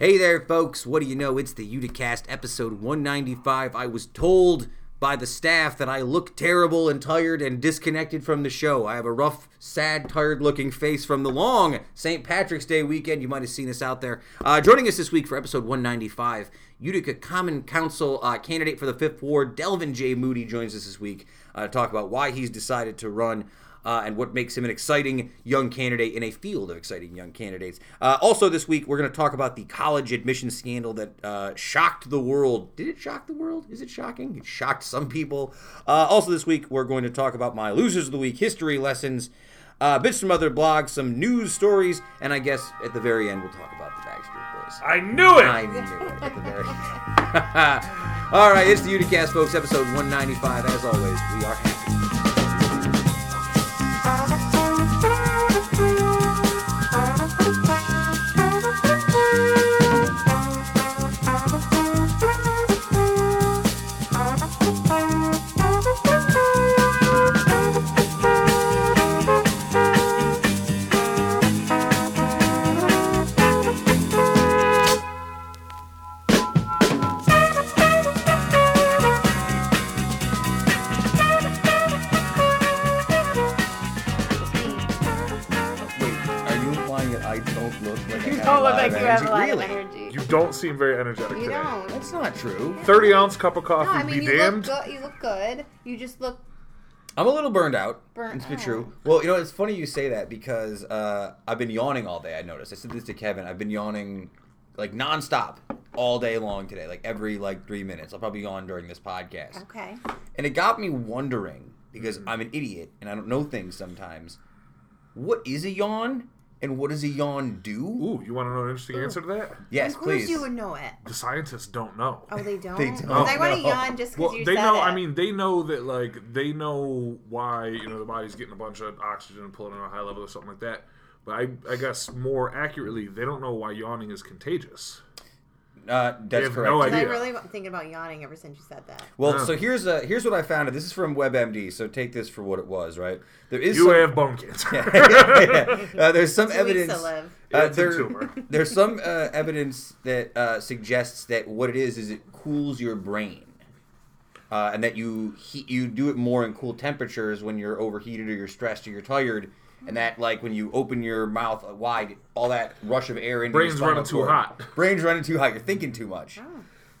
Hey there, folks. What do you know? It's the Uticast episode 195. I was told by the staff that I look terrible and tired and disconnected from the show. I have a rough, sad, tired looking face from the long St. Patrick's Day weekend. You might have seen us out there. Uh, joining us this week for episode 195, Utica Common Council uh, candidate for the 5th Ward, Delvin J. Moody, joins us this week uh, to talk about why he's decided to run uh, and what makes him an exciting young candidate in a field of exciting young candidates. Uh, also, this week, we're going to talk about the college admission scandal that uh, shocked the world. Did it shock the world? Is it shocking? It shocked some people. Uh, also, this week, we're going to talk about my losers of the week history lessons, uh, bits from other blogs, some news stories, and I guess at the very end, we'll talk about the Backstreet Boys. I knew it. I knew it at the very end. All right, it's the Uticast, folks, episode 195. As always, we are happy. Don't seem very energetic You today. don't. That's not true. 30 ounce cup of coffee, No, I mean be you damned. look good. You look good. You just look. I'm a little burned out. Burnt It's been out. true. Well, you know, it's funny you say that because uh, I've been yawning all day. I noticed. I said this to Kevin. I've been yawning like nonstop all day long today, like every like three minutes. I'll probably yawn during this podcast, Okay. and it got me wondering because I'm an idiot and I don't know things sometimes. What is a yawn, and what does a yawn do? Ooh, you want to know an interesting answer to that? Yes, of course please. you would know it. The scientists don't know. Oh, they don't. They don't 'Cause I want to know. yawn just because well, you they said know. it. I mean, they know that like they know why you know the body's getting a bunch of oxygen and pulling it at a high level or something like that. But I, I guess more accurately, they don't know why yawning is contagious. Uh, that's have correct. no 'Cause I idea. really thinking about yawning ever since you said that. Well, Yeah. so here's uh, here's what I found. This is from WebMD, so take this for what it was. Right? There is You some, have bone cancer. uh, there's some Two evidence. weeks to live. Uh, it's a there, tumor. there's some uh, evidence that uh, suggests that what it is is it cools your brain, uh, and that you he, you do it more in cool temperatures when you're overheated or you're stressed or you're tired, and that like when you open your mouth wide, all that rush of air into Brain's your spinal running too cord- hot. Brain's running too hot. You're thinking too much.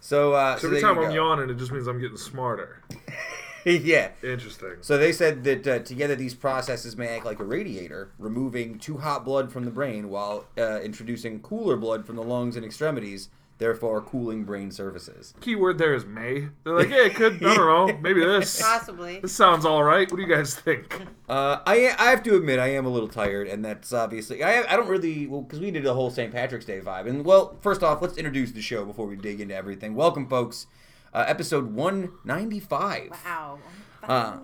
So, uh, So so every there time I'm go. yawning, it just means I'm getting smarter. yeah. Interesting. So they said that uh, together these processes may act like a radiator, removing too hot blood from the brain while uh, introducing cooler blood from the lungs and extremities, therefore cooling brain surfaces. Keyword there is may. They're like, yeah, it could. I don't know. Maybe this. Possibly. This sounds all right. What do you guys think? Uh, I I have to admit I am a little tired, and that's obviously I I don't really well because we did a whole St. Patrick's Day vibe. And well, first off, let's introduce the show before we dig into everything. Welcome, folks. Uh, episode one ninety five. Wow. Uh,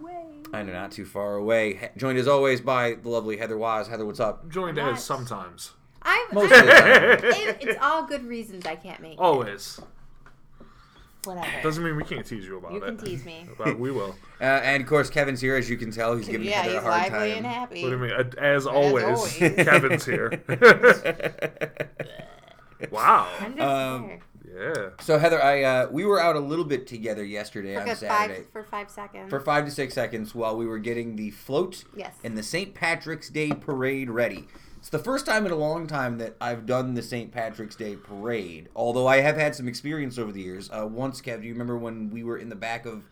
I know, not too far away. He- Joined as always by the lovely Heather Wise. Heather, what's up? Joined Not- as sometimes. I'm, Most of the time. it, it's all good reasons I can't make. it. Always. Whatever. Doesn't mean we can't tease you about you it. can tease me. But we will. Uh, and of course, Kevin's here, as you can tell. He's giving yeah, Heather he's a hard lively time. and happy. What do you mean? Uh, As always, always. Kevin's here. wow. I'm just Um, there. Yeah. So Heather, I uh, we were out a little bit together yesterday For on good Saturday five for five seconds. for five to six seconds while we were getting the float Yes. and the St. Patrick's Day parade ready. It's the first time in a long time that I've done the St. Patrick's Day parade. Although I have had some experience over the years. Uh, once, Kev, do you remember when we were in the back of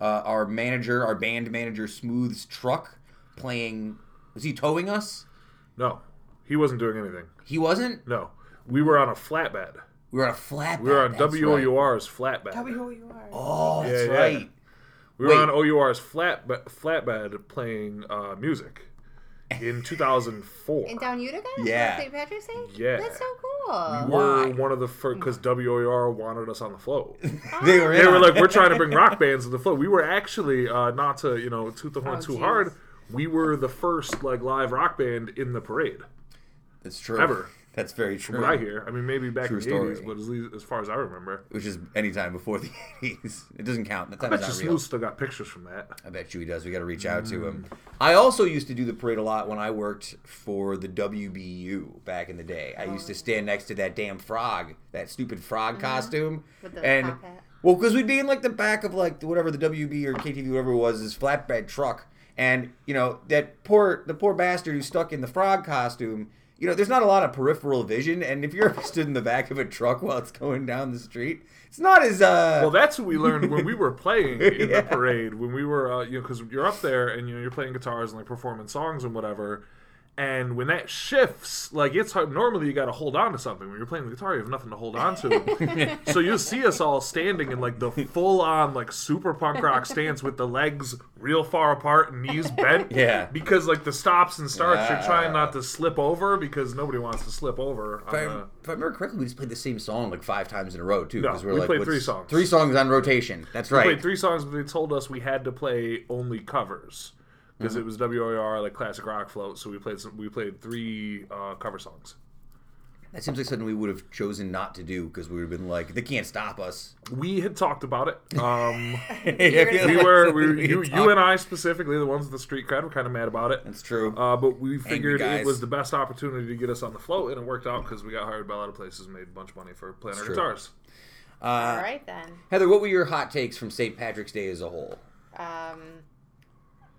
uh, our manager, our band manager Smooth's truck, playing? Was he towing us? No, he wasn't doing anything. He wasn't. No, we were on a flatbed. We were on a flatbed. We were on that's right. Flatbed. W-O-U-R. Oh, that's Yeah, yeah. right. We were Wait. on OUR's flatbed, flatbed playing uh, music in 2004. In down Utica? Yeah. St. Patrick's Day? Yeah. That's so cool. we were Why? one of the first because WOUR wanted us on the float. They were. They were like, we're trying to bring rock bands to the float. We were actually uh, not to you know toot the horn Oh, too jeez. hard. We were the first like live rock band in the parade It's true. ever. That's very true. What I hear. I mean, maybe back True in the story. 80s, but as, le- as far as I remember. Which is any time before the 80s. It doesn't count. That I bet is you. Smooth still got pictures from that. I bet you he does. We got to reach out to him. Mm. I also used to do the parade a lot when I worked for the WBU back in the day. I used to stand next to that damn frog, that stupid frog costume, Mm-hmm. With the and hat. well, because we'd be in like the back of like whatever the WB or KTV whatever it was, this flatbed truck, and you know that poor the poor bastard who's stuck in the frog costume. You know, there's not a lot of peripheral vision, and if you're ever stood in the back of a truck while it's going down the street, it's not as uh. Well, that's what we learned when we were playing in Yeah. the parade. When we were, uh, you know, because you're up there and you know you're playing guitars and like performing songs and whatever. And when that shifts, like it's hard. Normally, you got to hold on to something. When you're playing the guitar, you have nothing to hold on to. so you'll see us all standing in like the full-on like super punk rock stance with the legs real far apart and knees bent. Yeah. Because like the stops and starts, you're trying not to slip over because nobody wants to slip over. If I, on the- if I remember correctly, we just played the same song like five times in a row too. No, 'cause we're we like, played three songs. Three songs on rotation. That's right. We played three songs, but they told us we had to play only covers because Mm-hmm. it was WOUR like classic rock float. So we played some, we played three uh, cover songs. That seems like something we would have chosen not to do because we would have been like, they can't stop us. We had talked about it. Um, we were we, we you, you and I specifically, the ones with the street cred, were kind of mad about it. That's true. Uh, but we figured it was the best opportunity to get us on the float, and it worked out because we got hired by a lot of places, and made a bunch of money for playing our true. guitars. Uh, All right then. Heather, what were your hot takes from St. Patrick's Day as a whole? Um.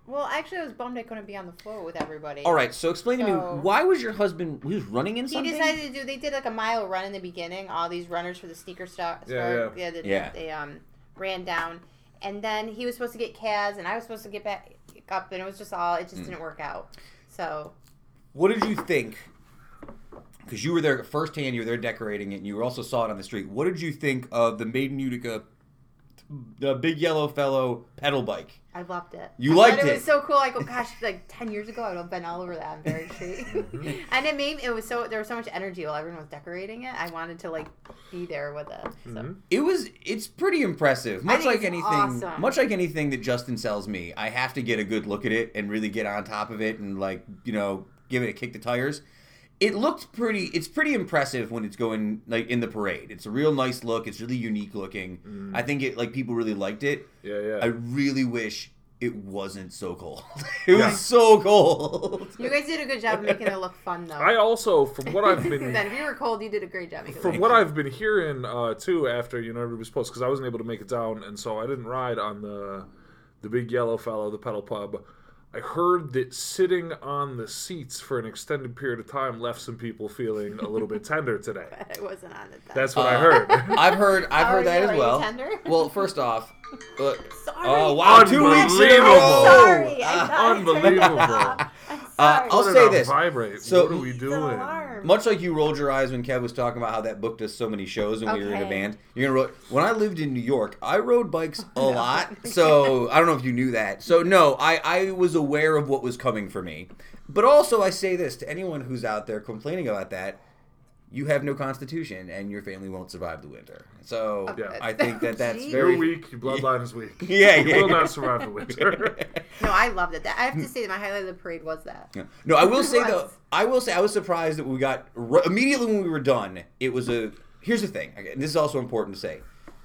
Well, actually, I was bummed I couldn't be on the floor with everybody. All right, so explain to me why was your husband he was running in something. He decided to do. They did like a mile run in the beginning. All these runners for the sneaker store. Yeah, yeah. they, Yeah. They um ran down, and then he was supposed to get Kaz, and I was supposed to get back up, and it was just all. It just Mm. didn't work out. So What did you think? Because you were there firsthand, you were there decorating it, and you also saw it on the street. What did you think of the Made in Utica, the big yellow fellow pedal bike? I loved it. You I liked it. It was so cool. Like, go, gosh, like ten years ago, I would have been all over that on Varick Street, and it made it was so there was so much energy while everyone was decorating it. I wanted to like be there with it. So. Mhm. It was it's pretty impressive. Much think like it's anything awesome. much like anything that Justin sells me, I have to get a good look at it and really get on top of it and like, you know, give it a kick the tires. It looked pretty it's pretty impressive when it's going like in the parade. It's a real nice look. It's really unique looking. I think it like people really liked it. Yeah, yeah. I really wish it wasn't so cold. it Yeah. was so cold. You guys did a good job of making it look fun, though. I also, from what I've been then if you were cold, you did a great job. From what. I've been hearing uh, too, after you know everybody's post, because I wasn't able to make it down, and so I didn't ride on the the big yellow fellow, the pedal pub. I heard that sitting on the seats for an extended period of time left some people feeling a little bit tender today. I wasn't on it. Then. That's what I Uh, heard. I've heard I've How heard are that you? as Are well. tender? Well, first off, uh, Sorry. oh wow, two weeks in a Unbelievable. row. Sorry. I Uh, thought I turned it Unbelievable. Off. I'm Uh, sorry. I'll say this. Vibrate. So- what are we It's an doing? Much like you rolled your eyes when Kev was talking about how that booked us so many shows when we were in a Okay. band. You're gonna ro- when I lived in New York, I rode bikes a lot. So I don't know if you knew that. So no, I I was aware of what was coming for me. But also I say this to anyone who's out there complaining about that. You have no constitution, and your family won't survive the winter. So Yeah. Uh, I think that that's Jeez. very You're weak. Your bloodline is weak. Yeah, You yeah. will not survive the winter. No, I loved it. That, I have to say that my highlight of the parade was that. Yeah. No, I will say was. though, I will say I was surprised that we got r- immediately when we were done. It was a. Here's the thing. okay, and This is also important to say.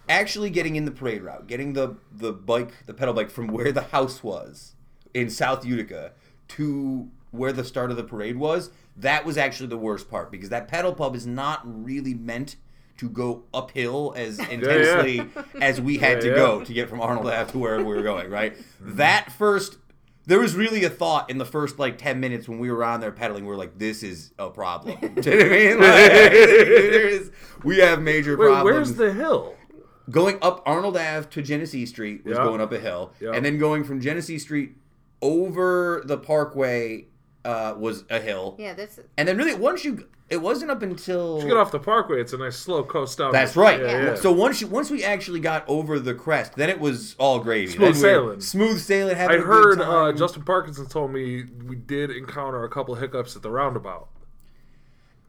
Actually, getting in the parade route, getting the the bike, the pedal bike, from where the house was in South Utica to where the start of the parade was, that was actually the worst part because that pedal pub is not really meant to go uphill as intensely as we had Yeah, to yeah. go to get from Arnold Ave to wherever we were going. Right, mm-hmm. that first there was really a thought in the first like 10 minutes when we were on there pedaling We are like this is a problem do you know what i mean like, there is, we have major Wait, problems where's the hill? going up arnold ave to genesee street was Yeah. going up a hill Yeah. and then going from genesee street over the parkway uh, was a hill Yeah, this. and then really once you it wasn't up until If you get off the parkway, it's a nice slow coast down. that's right. Yeah, yeah. So once you, once we actually got over the crest, then it was all gravy. Smooth Then we sailing. Smooth sailing. I Having a good heard uh. Justin Parkinson told me we did encounter a couple hiccups at the roundabout.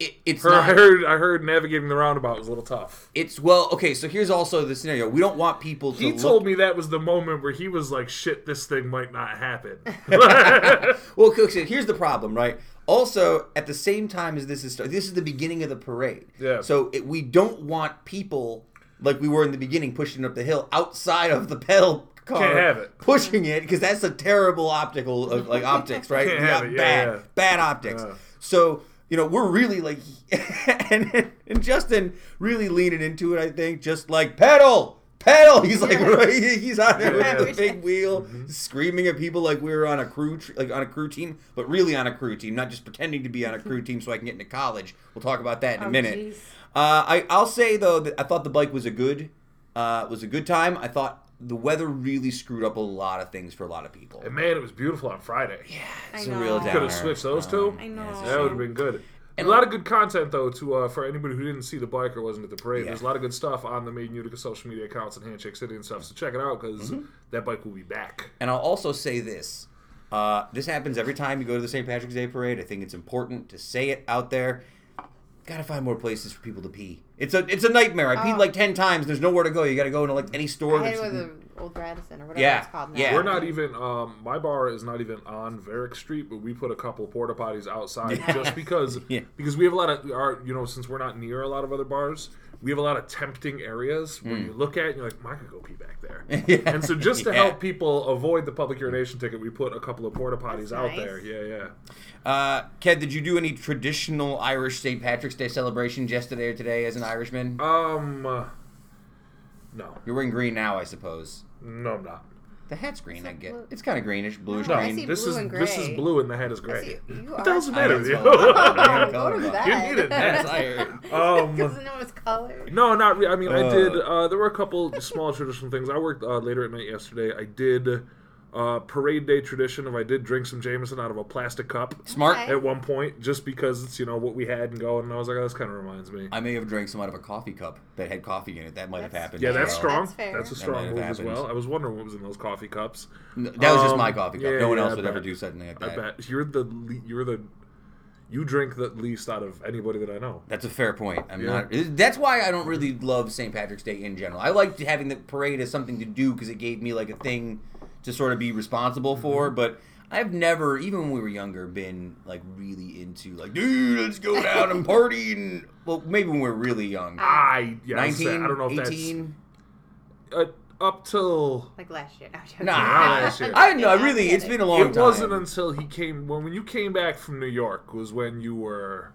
It, it's Her- I heard I heard navigating the roundabout was a little tough. It's well, okay. So here's also the scenario. We don't want people to. He look, told me that was the moment where he was like, "Shit, this thing might not happen." Well, Cook said, here's the problem, right? also, at the same time as this is this is the beginning of the parade. Yeah. So it, we don't want people like we were in the beginning pushing up the hill outside of the pedal car. Can't have it. Pushing it because that's a terrible optical of like optics, right? Can't have it, yeah, bad, yeah. bad optics. Yeah. So you know we're really like, and, and Justin really leaning into it. I think just like pedal. Pedal! He's like Yeah. right. He's out there Yeah. with the big wheel, Mm-hmm. screaming at people like we were on a crew, tr- like on a crew team, but really on a crew team, not just pretending to be on a crew team so I can get into college. We'll talk about that in a Oh, minute. Uh, I I'll say though that I thought the bike was a good, uh, was a good time. I thought the weather really screwed up a lot of things for a lot of people. And man, it was beautiful on Friday. Yeah, It's I a real know. downer. Could have switched those two. I know. it's That would have been good. And a lot of good content though to uh, for anybody who didn't see the bike or wasn't at the parade. Yeah. There's a lot of good stuff on the Made in Utica social media accounts and Handshake City and stuff. So check it out because Mm-hmm. that bike will be back. And I'll also say this. Uh, this happens every time you go to the St. Patrick's Day parade. I think it's important to say it out there. Gotta find more places for people to pee. It's a it's a nightmare. I peed Oh. like ten times. There's nowhere to go. You gotta go into like any store. I had that's- it with the old Radisson or whatever Yeah, it's called now. yeah. We're not even. Um, my bar is not even on Varick Street, but we put a couple porta potties outside Yeah. just because. Yeah. Because we have a lot of our. You know, since we're not near a lot of other bars, we have a lot of tempting areas where you look at and you're like, I could go pee back there. Mm. Yeah. And so just to Yeah. help people avoid the public urination ticket, we put a couple of porta potties That's out nice. there. Yeah, yeah. Uh, Kev, did you do any traditional Irish St. Patrick's Day celebrations yesterday or today as an Irishman? Um, uh, no, You're wearing green now, I suppose. no, I'm not. The hat's green, Is I it get. blue? It's kind of greenish, bluish No, I green. see this blue is and this is blue and the head is gray. see- you What are- the hell's the I matter you? as well. Yeah, Go to colorblind. bed. You need it, That's man. I heard. Um, Because it was colored. No, not really. I mean, I Uh. did. Uh, there were a couple small traditional things. I worked uh, later at night yesterday. I did uh, parade day tradition of I did drink some Jameson out of a plastic cup Smart. Okay. at one point, just because it's you know what we had and going. And I was like, oh, this kind of reminds me. I may have drank some out of a coffee cup that had coffee in it. That might have happened. yeah, that's well. strong. That's fair. That's a strong might have move as well. I was wondering what was in those coffee cups. N- That was just Um, my coffee cup. yeah, no one yeah, else I would ever do something like I that. bet you're the le- you're the you drink the least out of anybody that I know. That's a fair point. I'm Yeah. not. That's why I don't really love St. Patrick's Day in general. I liked having the parade as something to do because it gave me like a thing to sort of be responsible for. Mm-hmm. But I've never, even when we were younger, been like really into like, dude, let's go down and party. And well, maybe when we were really young, I yeah, I 19, saying, I don't know if 18. that's uh, up till Like last year. No, I'm joking. Nah, last year. I know. I'm Really, it's been a long it time. wasn't until he came when when you came back from New York was when you were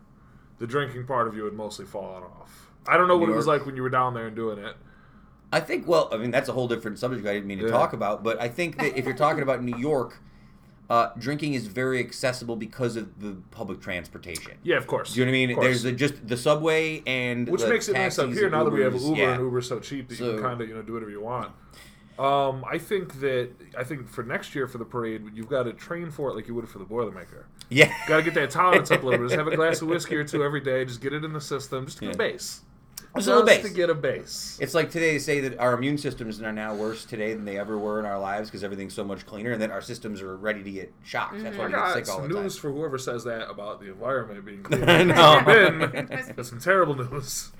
the drinking part of you had mostly fallen off. I don't know what New it was like when you were down there and doing it. I think. Well, I mean, that's a whole different subject. I didn't mean to Yeah. talk about, but I think that if you're talking about New York, uh, drinking is very accessible because of the public transportation. Yeah, of course. Do you know what I mean? There's the, just the subway and which makes it nice up here now that we have Uber Yeah. and Uber's so cheap that you can kind of you know do whatever you want. Um, I think that I think for next year for the parade, you've got to train for it like you would for the Boilermaker. Yeah. Got to get that tolerance up a little bit. Just have a glass of whiskey or two every day. Just get it in the system. Just to Yeah. base. Just a base. to get a base. It's like today they say that our immune systems are now worse today than they ever were in our lives because everything's so much cleaner, and that our systems are ready to get shocked. That's why I we get got sick all the time. news for whoever says that about the environment being clean. I know. Been, that's some terrible news.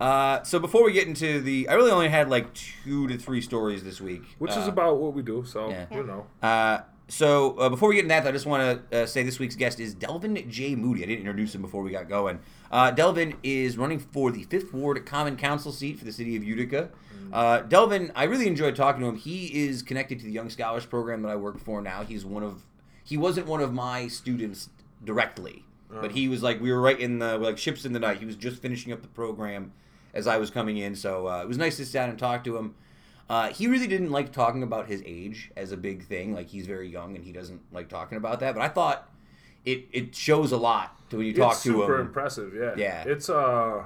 Uh, so before we get into the, I really only had like two to three stories this week, Which uh, is about what we do, so yeah. you know. Uh, so uh, before we get into that, I just want to uh, say this week's guest is Delvin J. Moody. I didn't introduce him before we got going. Uh, Delvin is running for the Fifth Ward Common Council seat for the city of Utica. Uh, Delvin, I really enjoyed talking to him. He is connected to the Young Scholars Program that I work for now. He's one of, he wasn't one of my students directly, but he was like we were right in the like ships in the night. He was just finishing up the program as I was coming in, so uh, it was nice to sit down and talk to him. Uh, he really didn't like talking about his age as a big thing. Like he's very young and he doesn't like talking about that. But I thought it it shows a lot to when you talk it's to him. super impressive, yeah. Yeah. It's uh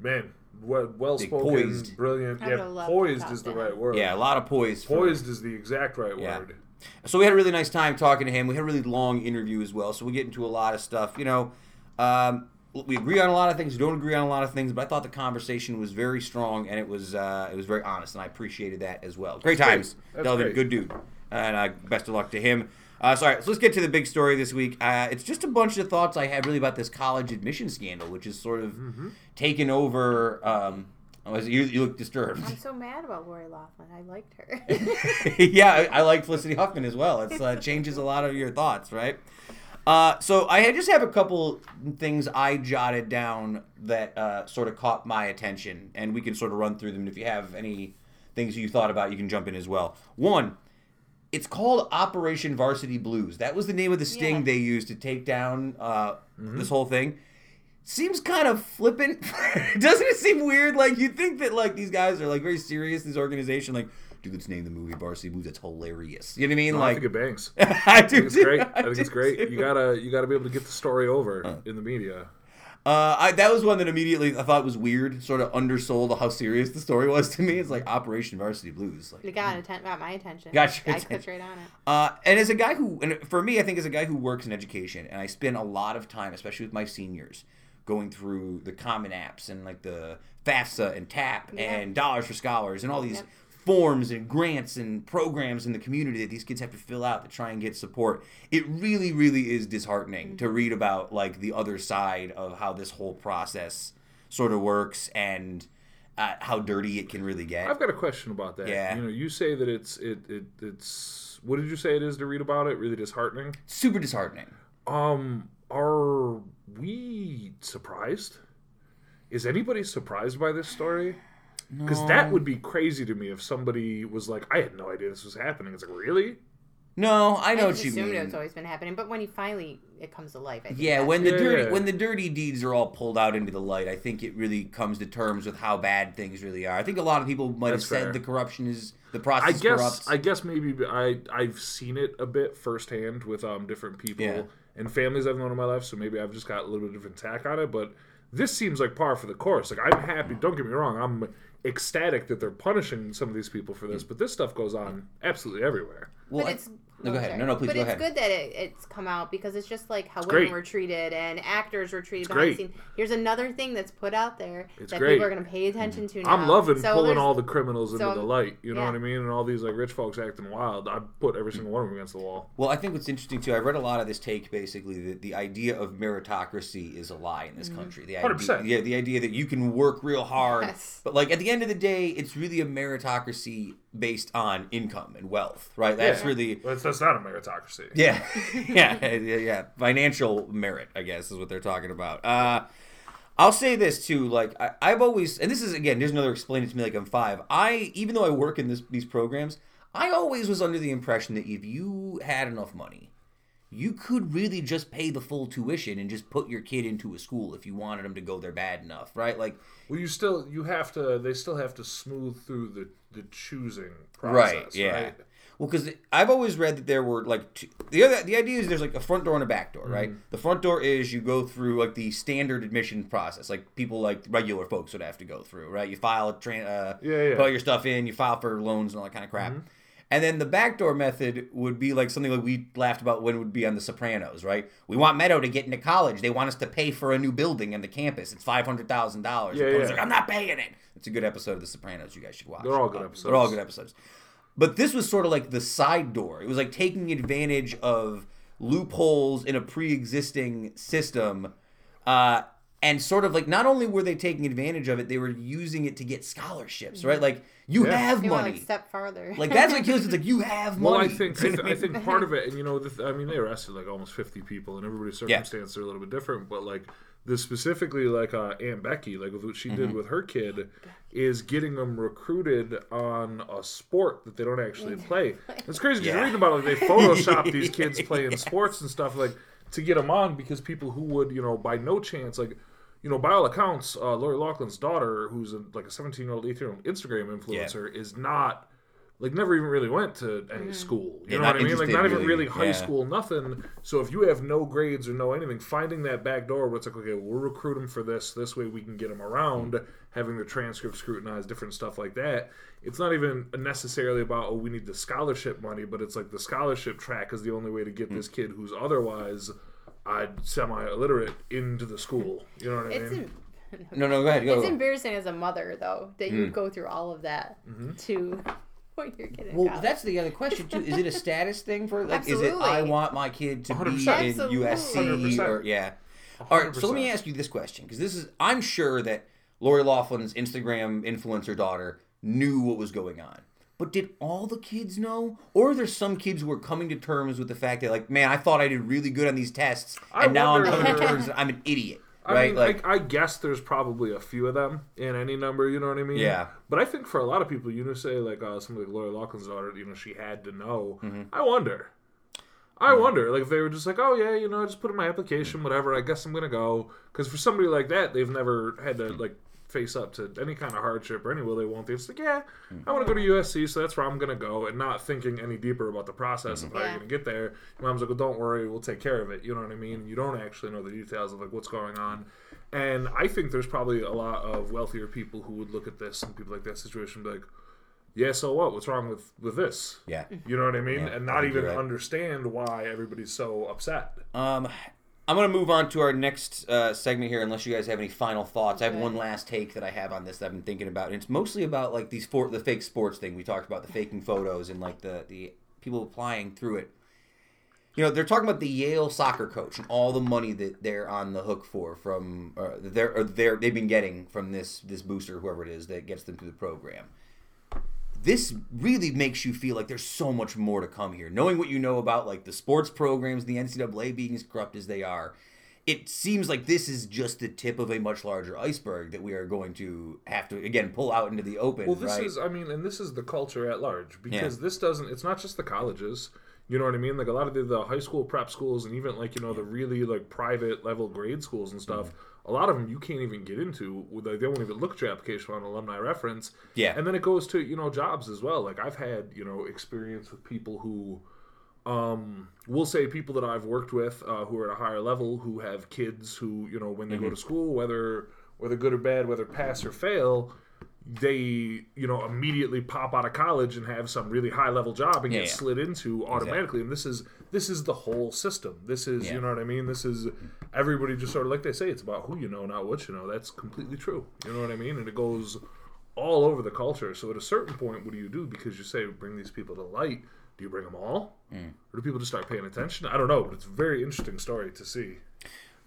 man, well, well spoken, poised. brilliant. I Yeah, would've poised is the right word. Yeah, a lot of poise. for- Poised is the exact right Yeah. word. So we had a really nice time talking to him. We had a really long interview as well. So we get into a lot of stuff. You know, um, we agree on a lot of things. We don't agree on a lot of things. But I thought the conversation was very strong and it was uh, it was very honest, and I appreciated that as well. Great times, great. Delvin. great. Good dude, and uh, best of luck to him. Uh, sorry, so let's get to the big story this week. Uh, it's just a bunch of thoughts I had really about this college admission scandal, which is sort of Mm-hmm. taken over. Um, oh, you, you look disturbed. I'm so mad about Lori Loughlin. I liked her. yeah, I, I like Felicity Huffman as well. It uh, changes a lot of your thoughts, right? Uh, so I just have a couple things I jotted down that uh, sort of caught my attention, and we can sort of run through them. And if you have any things you thought about, you can jump in as well. One, it's called Operation Varsity Blues. That was the name of the sting Yeah. they used to take down uh, this whole thing. Seems kind of flippant. Doesn't it seem weird? Like you think that like these guys are like very serious. This organization, like, dude, let's name the movie Varsity Blues. That's hilarious. You know what I mean? No, I like, think it bangs. I do I think it's too. great. I think it's great. too. You gotta you gotta be able to get the story over in the media. Uh, I, that was one that immediately I thought was weird, sort of undersold how serious the story was to me. It's like Operation Varsity Blues. Like, It got, atten- got my attention. Got your I clicked attention. right on it. Uh, and as a guy who, and for me, I think as a guy who works in education, and I spend a lot of time, especially with my seniors, going through the Common Apps and like the FAFSA and TAP Yeah. and Dollars for Scholars and all these Yep. Forms and grants and programs in the community that these kids have to fill out to try and get support. It really, really is disheartening to read about like the other side of how this whole process sort of works and uh, how dirty it can really get. I've got a question about that. Yeah. You know, you say that it's it, it it's what did you say it is to read about it? Really disheartening. Super disheartening. Um, are we surprised? Is anybody surprised by this story? Because that would be crazy to me if somebody was like, "I had no idea this was happening." It's like, really? No, I know I what you assumed mean. it's always been happening, but when you finally it comes to life, I think Yeah, when the Yeah, dirty yeah. when the dirty deeds are all pulled out into the light, I think it really comes to terms with how bad things really are. I think a lot of people might That's have said the corruption is the process. I process guess corrupts. I guess maybe I I've seen it a bit firsthand with um different people Yeah. and families I've known in my life, so maybe I've just got a little bit of different tack on it. But this seems like par for the course. Like I'm happy. Don't get me wrong. I'm ecstatic that they're punishing some of these people for this, mm. but this stuff goes on absolutely everywhere. Well, but I- it's no, go ahead. sorry. No, no, please but go it's ahead. good that it, it's come out because it's just like how women great. were treated and actors were treated It's behind the great. scene. Here's another thing that's put out there It's that great. people are going to pay attention to now. I'm loving So pulling all the criminals into so- the light. You know yeah. what I mean? And all these like rich folks acting wild. I put every single one of them against the wall. Well, I think what's interesting too, I read a lot of this take basically that the idea of meritocracy is a lie in Mm-hmm. this country. The 100%. idea, yeah, the idea that you can work real hard, Yes. but like at the end of the day, it's really a meritocracy based on income and wealth, right? That's Yeah. really Well, that's, that's not a meritocracy. Yeah, yeah, yeah, yeah. Financial merit, I guess, is what they're talking about. Uh, I'll say this too. Like I, I've always, and this is again, there's another explain it to me like I'm five. I, even though I work in this these programs, I always was under the impression that if you had enough money, you could really just pay the full tuition and just put your kid into a school if you wanted them to go there bad enough, right? Like, Well, you still you have to. They still have to smooth through the the choosing process, right? Yeah. Right? Well, because I've always read that there were like two, the other the idea is there's like a front door and a back door, right? Mm-hmm. The front door is you go through like the standard admission process, like people like regular folks would have to go through, right? You file a tran uh, Yeah, yeah. put your stuff in, you file for loans and all that kind of crap. Mm-hmm. And then the backdoor method would be like something like we laughed about when it would be on The Sopranos, right? We want Meadow to get into college. They want us to pay for a new building in the campus. It's five hundred thousand dollars. Yeah, yeah. like, I'm not paying it. It's a good episode of The Sopranos. You guys should watch. They're all good episodes. They're all good episodes. But this was sort of like the side door. It was like taking advantage of loopholes in a pre-existing system, uh, and sort of like not only were they taking advantage of it, they were using it to get scholarships, right? Like you Yeah. have They went money. a step farther. Like that's what kills. It's like you have Well, money. I think I, th- I think part of it, and you know, the, th- I mean, they arrested like almost fifty people, and everybody's Yeah. circumstances are a little bit different. But like this specifically, like uh, Aunt Becky, like with what she Mm-hmm. did with her kid, is getting them recruited on a sport that they don't actually play. It's crazy because Yeah. you're reading about it. They Photoshop these kids playing sports and stuff like to get them on because people who would, you know, by no chance, like. You know, by all accounts, uh, Lori Loughlin's daughter, who's a, like a 17 year old, 18 year old Instagram influencer, is not like never even really went to any mm-hmm. school. You Yeah, know what I mean? Like interested, not even really. really high Yeah. school, nothing. So if you have no grades or no anything, finding that back door where it's like, okay, we'll recruit them for this. This way we can get them around, having their transcript scrutinized, different stuff like that. It's not even necessarily about oh we need the scholarship money, but it's like the scholarship track is the only way to get this kid who's otherwise uh, semi-illiterate into the school. You know what I it's mean? em- no, no, go ahead. Go. it's embarrassing as a mother though that Hmm. you go through all of that to point you're in Well, college. that's the other question too. Is it a status thing for like? Is it Absolutely. I want my kid to be 100%. in Absolutely. USC or 100%. yeah? All right. So let me 100%. ask you this question because this is I'm sure that Lori Loughlin's Instagram influencer daughter knew what was going on. But did all the kids know, or are there some kids who are coming to terms with the fact that, like, man, I thought I did really good on these tests, I and now I'm coming to terms that I'm an idiot, I right? mean, like, I, I guess there's probably a few of them in any number. You know what I mean? Yeah. But I think for a lot of people, you know, say like uh, somebody like Lori Loughlin's daughter, you know, she had to know. Mm-hmm. I wonder. I wonder, like, if they were just like, oh yeah, you know, I just put in my application, whatever. I guess I'm gonna go. Because for somebody like that, they've never had to like face up to any kind of hardship or any will they won't they. It's like, yeah, I want to go to USC, so that's where I'm gonna go, and not thinking any deeper about the process of how Yeah. you're gonna get there. Your mom's like, well, don't worry, we'll take care of it. You know what I mean? You don't actually know the details of like what's going on. And I think there's probably a lot of wealthier people who would look at this and people like that situation and be like, yeah, so what? What's wrong with with this? yeah. You know what I mean? Yeah, and not even right. understand why everybody's so upset. Um, I'm gonna move on to our next uh, segment here, unless you guys have any final thoughts. I have one last take that I have on this that I've been thinking about, and it's mostly about like these for the fake sports thing we talked about, the faking photos and like the the people applying through it. You know, they're talking about the Yale soccer coach and all the money that they're on the hook for from uh, they're or they're they've been getting from this this booster, whoever it is that gets them through the program this really makes you feel like there's so much more to come here. Knowing what you know about like the sports programs, the NCAA being as corrupt as they are, it seems like this is just the tip of a much larger iceberg that we are going to have to again pull out into the open. Well, this right? is, I mean, and this is the culture at large because this doesn't. It's not just the colleges. You know what I mean? Like a lot of the, the high school prep schools and even like you know the really like private level grade schools and stuff. Mm-hmm. A lot of them you can't even get into. Like, they won't even look at your application on alumni reference. Yeah. and then it goes to you know jobs as well. Like I've had you know experience with people who um, we'll say people that I've worked with uh, who are at a higher level who have kids who you know when they Mm-hmm. go to school whether whether good or bad whether pass or fail they you know immediately pop out of college and have some really high level job and Yeah, get yeah. slid into automatically. And this is this is the whole system. This is Yeah. you know what I mean? This is everybody just sort of like they say it's about who you know not what you know. That's completely true. You know what I mean? And it goes all over the culture. So at a certain point what do you do? Because you say bring these people to light. Do you bring them all? Mm. or do people just start paying attention? I don't know but it's a very interesting story to see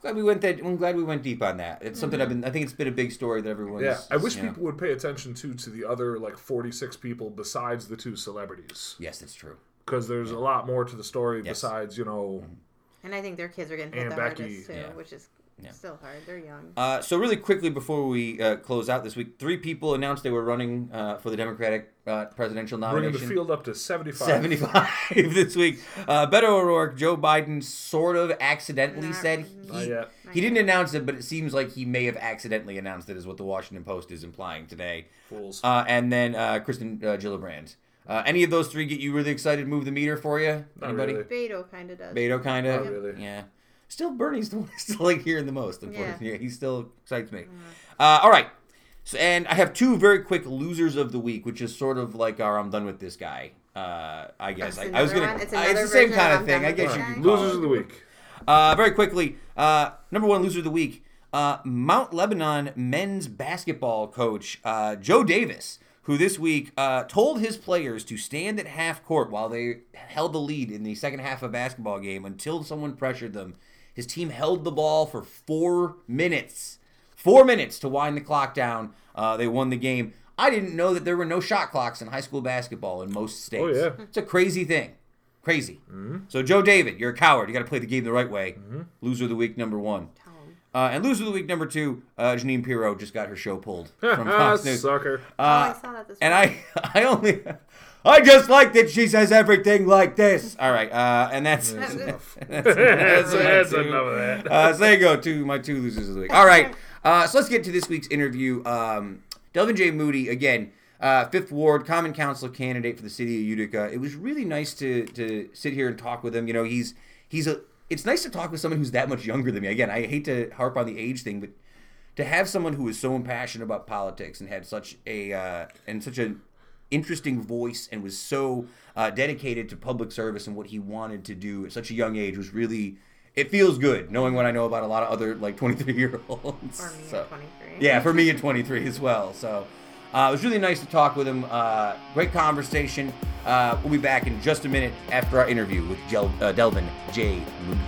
glad we went that. I'm glad we went deep on that. It's something I've mm-hmm. been. I think it's been a big story that everyone's. yeah I wish you know- people would pay attention to to the other like 46 people besides the two celebrities Yes, it's true. because there's a lot more to the story Yes. besides you know mm-hmm. And I think their kids are getting hit And the Becky, hardest too, yeah. which is Yeah. still hard. They're young. Uh, so really quickly before we uh, close out this week, three people announced they were running uh, for the Democratic uh, presidential bringing nomination. the field up to 75 75 this week. Uh, Beto O'Rourke, Joe Biden sort of accidentally Not- said he, he didn't announce it, but it seems like he may have accidentally announced it, is what the Washington Post is implying today. fools Uh, and then uh, Kristen uh, Gillibrand. Uh, any of those three get you really excited? Move the meter for you? Not Anybody? really. Beto kind of does. Beto kind of. Not really. Yeah. Still, Bernie's the one I still like hearing the most. Unfortunately, Yeah. yeah. he still excites me. Uh, all right. So, and I have two very quick losers of the week, which is sort of like our I'm done with this guy. Uh, I guess I, I was gonna. one? It's uh, it's the same kind of of I'm thing. I guess you guy? losers of the week Uh, very quickly, uh, number one loser of the week, uh, Mount Lebanon men's basketball coach uh, Joe David, who this week uh, told his players to stand at half court while they held the lead in the second half of a basketball game until someone pressured them. His team held the ball for four minutes. Four minutes to wind the clock down. Uh, they won the game. I didn't know that there were no shot clocks in high school basketball in most states. Oh, yeah. It's a crazy thing. Crazy. So, Joe David, you're a coward. You got to play the game the right way. Loser of the week, number one. Tell 'em. Uh, and loser of the week, number two, uh, Jeanine Pirro just got her show pulled from Fox News. sucker oh, Uh, I saw that this and morning. I, I only, I just like that she says everything like this. All right, uh, and that's That's that's, enough. that's, that's, that's enough of that Uh, so there you go, two my two losers of the week. All right, uh, so let's get to this week's interview. Um, Delvin J. Moody again, uh, fifth ward common council candidate for the city of Utica. It was really nice to to sit here and talk with him. You know, he's he's a. It's nice to talk with someone who's that much younger than me. Again, I hate to harp on the age thing, but to have someone who is so impassioned about politics and had such a uh, and such an interesting voice and was so uh, dedicated to public service and what he wanted to do at such a young age was really it feels good knowing what I know about a lot of other like 23 year olds. For me So- at 23. yeah, for me at 23 as well. So uh, it was really nice to talk with him. Uh, great conversation. Uh, we'll be back in just a minute after our interview with uh, Delvin J. Moody.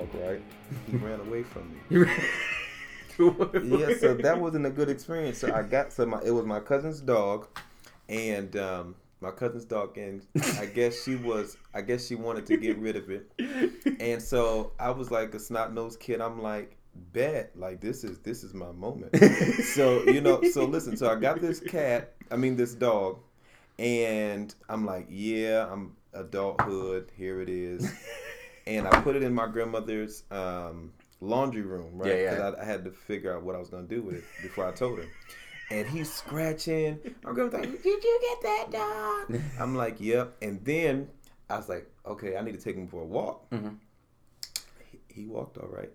Dog, right? He ran away from me. yeah, so that wasn't a good experience. So I got so my it was my cousin's dog, and um, my cousin's dog, and I guess she was I guess she wanted to get rid of it, and so I was like a snot nosed kid. I'm like, bet like this is this is my moment. so you know, so listen. So I got this cat. I mean this dog, and I'm like, yeah, I'm adulthood. Here it is, and I put it in my grandmother's. Um, laundry room, right? Yeah, yeah. Because I, I had to figure out what I was gonna do with it before I told him. And he's scratching. My grandma's like, "Did you get that dog?" I'm like, "Yep." And then I was like, "Okay, I need to take him for a walk." Mhm. He, he walked all right.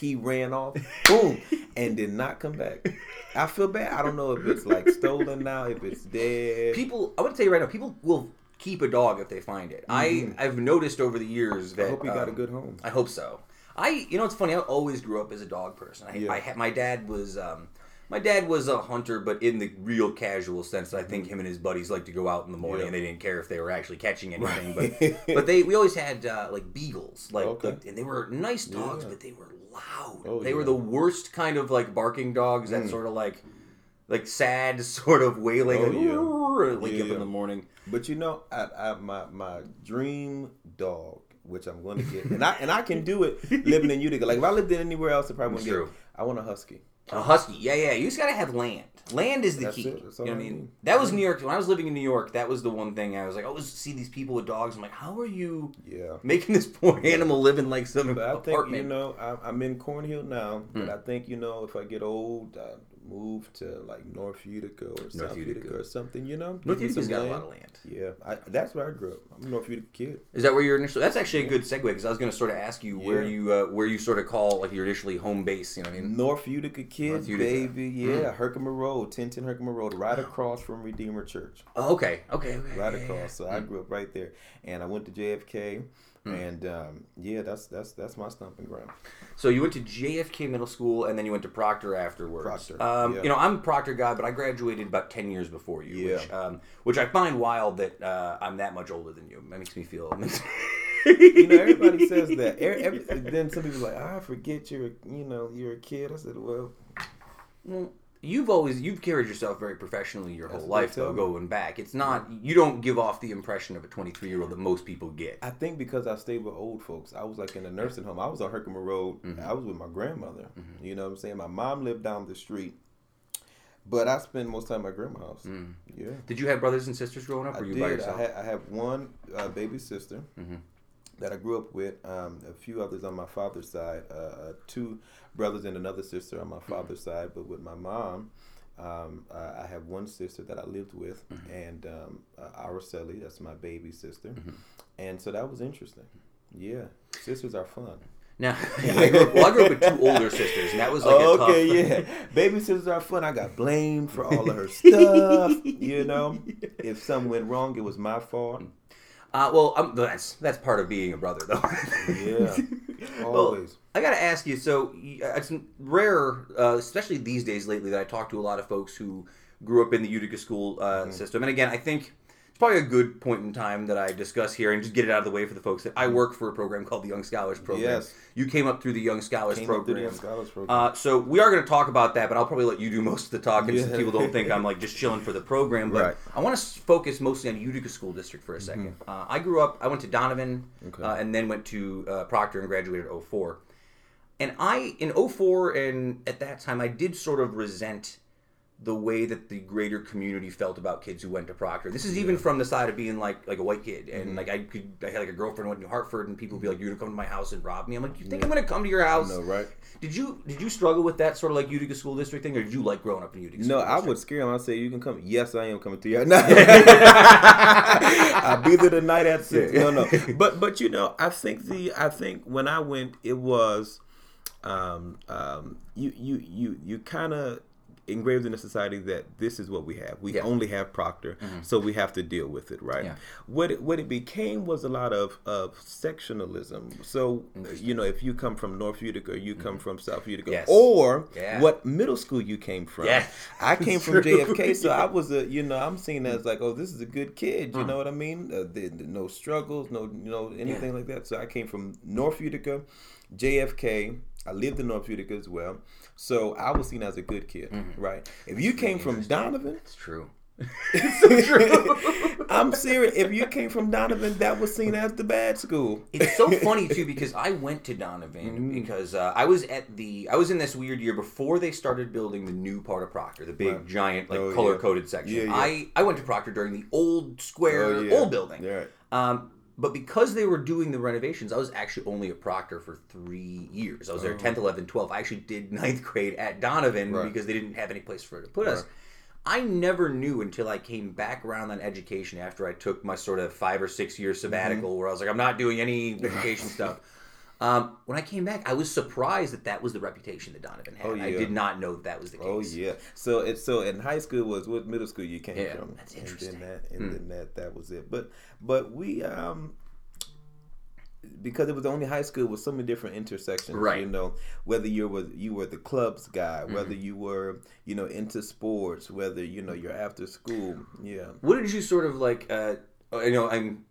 he ran off, boom, and did not come back. I feel bad. I don't know if it's like stolen now, if it's dead. People, I want to tell you right now, people will keep a dog if they find it. I I've noticed over the years that Mm-hmm. I hope he got a um, good home. I hope so. I, you know, it's funny. I always grew up as a dog person. I, Yeah. I my dad was, um, my dad was a hunter, but in the real casual sense. I think him and his buddies like to go out in the morning, Yeah. and they didn't care if they were actually catching anything. Right. But, but they, we always had uh, like beagles, like, Okay. like- and they were nice dogs, Yeah. but they were loud. Oh, they were the worst kind of like barking dogs. That Mm. sort of like, like sad sort of wailing, Oh, like, yeah. Wake Yeah, up yeah. in the morning. But you know, I, I my my dream dog, which I'm going to get, and I and I can do it living in Utica. Like if I lived in anywhere else, I probably wouldn't true. get. it. I want a husky. A husky, yeah, yeah. You just gotta have land. Land is the That's key. you know what I I mean? That was New York. When I was living in New York, that was the one thing I was like, oh, I always see these people with dogs. I'm like, how are you Yeah. making this poor animal live in like some But I think apartment? you know I'm, I'm in Cornhill now, but hmm. I think you know if I get old, I move to like North Utica or South Utica. Utica. or something. You know, North Utica's got a lot of land. Yeah, I, that's where I grew up. I'm a North Utica kid. Is that where you're initially? That's actually a good segue because I was going to sort of ask you where you uh, where you sort of call like your initially home base. You know what I mean? North Utica kid, North Utica. Baby. Yeah, Herkimer Road, 1010 Herkimer Road, right across from Redeemer Church. Oh, okay, okay, okay. right yeah, yeah, across. So I grew up right there, and I went to JFK, and um, yeah, that's that's that's my stomping ground. So you went to JFK Middle School and then you went to Proctor afterwards. Proctor, Um, yeah. You know, I'm a Proctor guy, but I graduated about ten years before you. Yeah. Which, um, which I find wild that uh, I'm that much older than you. That makes me feel. You know, everybody says that. Every, every, then some people are like, "Ah, I forget you're, a- you know, you're a kid. I said, well, Well, you've always you've carried yourself very professionally your whole That's they life, though, going back. It's not you don't give off the impression of a 23 year old that most people get. I think because I stayed with old folks, I was like in a nursing home. I was on Herkimer Road. Mm-hmm. I was with my grandmother. You know what I'm saying? My mom lived down the street, but I spent most time at my grandma's house. Mm. Yeah. Did you have brothers and sisters growing up, I you did. by I, yourself? had, I have one uh, baby sister Mhm. That I grew up with. Um, a few others on my father's side. Uh, uh, two brothers and another sister on my Mm-hmm. father's side. But with my mom, um, uh, I have one sister that I lived with, Mm-hmm. and um, uh, Araceli, that's my baby sister. Mm-hmm. And so that was interesting. Yeah, sisters are fun. Now, I grew up, well, I grew up with two older sisters, and that was like a tough. okay, yeah. Baby sisters are fun. I got blamed for all of her stuff. You know, if something went wrong, it was my fault. Uh, well, um, that's that's part of being a brother, though. Yeah, Well, always. I got to ask you. So uh, it's rare, uh, especially these days lately, that I talk to a lot of folks who grew up in the Utica school uh, Mm-hmm. system. And again, I think probably a good point in time that I discuss here and just get it out of the way for the folks that I work for a program called the Young Scholars Program. Yes. You came up through the Young Scholars Came up through the Program. Young Scholars Program. Uh, so we are going to talk about that, but I'll probably let you do most of the talking so people don't think I'm like just chilling for the program. But Right. I want to focus mostly on Utica School District for a 2nd Uh, I grew up. I went to Donovan, Mm-hmm. Okay. uh, and then went to uh, Proctor and graduated 04. And I in 04 and at that time I did sort of resent the way that the greater community felt about kids who went to Proctor. This is even from the side of being like like a white kid, and Mm-hmm. like I could I had like a girlfriend who went to Hartford, and people would be like, "You're gonna come to my house and rob me." I'm like, "You think I'm gonna come to your house?" no, right? Did you did you struggle with that sort of like Utica school district thing, or did you like growing up in Utica? No, I would scare him. I'd say, "You can come." Yes, I am coming to you. No, I'll be there tonight at six. No, no. But but you know, I think the I think when I went, it was, um, um, you you you you kind of engraved in the society that this is what we have. We Yeah. only have Proctor, mm-hmm. so we have to deal with it, right? Yeah. What it, what it became was a lot of of sectionalism. So you know, if you come from North Utica, you come mm-hmm. from South Utica, Yes. or Yeah. what middle school you came from. Yes. I came from. JFK, so I was a you know I'm seen as like oh this is a good kid. You hmm. know what I mean? Uh, the, the- no struggles, no you know anything like that. So I came from North Utica, JFK. I lived in North Utica as well, so I was seen as a good kid, Mm-hmm. right? If you came from Donovan, that's true. It's true. I'm serious. If you came from Donovan, that was seen as the bad school. It's so funny too because I went to Donovan Mm-hmm. because uh, I was at the I was in this weird year before they started building the new part of Proctor, the big Right. giant like Oh, color yeah. coded section. Yeah, yeah. I I went to Proctor during the old square Oh, yeah. old building. Yeah. Um, but because they were doing the renovations, I was actually only a Proctor for three years. I was there 10th, 11th, 12th. I actually did ninth grade at Donovan. Right. because they didn't have any place for it to put us. I never knew until I came back around on education after I took my sort of five or six year sabbatical Mm-hmm. where I was like, I'm not doing any education stuff. Um, when I came back, I was surprised that that was the reputation that Donovan had. Oh, I did not know that, that was the case. Oh yeah. So it so in high school was what middle school you came Yeah, from. that's And interesting. then that and then that that was it. But but we um because it was the only high school with so many different intersections. Right. You know, whether you were you were the clubs guy, whether you were, you know, into sports, whether, you know, you're after school. Yeah. What did you sort of like? Uh, you know, I'm.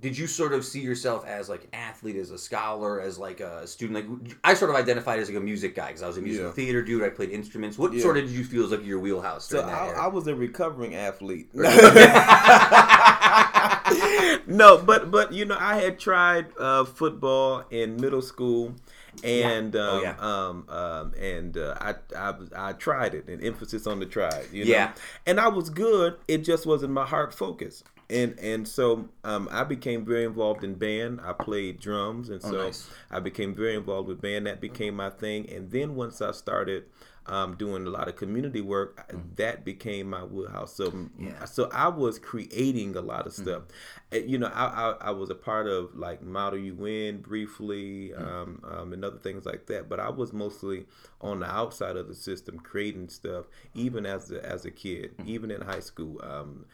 Did you sort of see yourself as like an athlete, as a scholar, as like a student? Like I sort of identified as like a music guy because I was a musical Yeah. theater dude. I played instruments. What Yeah. sort of did you feel was like your wheelhouse? So I. I was a recovering athlete. no, but but you know I had tried uh, football in middle school, and Yeah. Oh, um, yeah. um, um, and uh, I, I I tried it, and emphasis on the tried. You know? Yeah. and I was good. It just wasn't my heart focus. And and so um, I became very involved in band. I played drums, and Oh, so nice. I became very involved with band. That became my thing. And then once I started um, doing a lot of community work, that became my wheelhouse. So Yeah. so I was creating a lot of stuff. Uh, You know, I, I I was a part of like Model UN briefly, um, um, and other things like that. But I was mostly on the outside of the system, creating stuff, even as a, as a kid, even in high school. Um,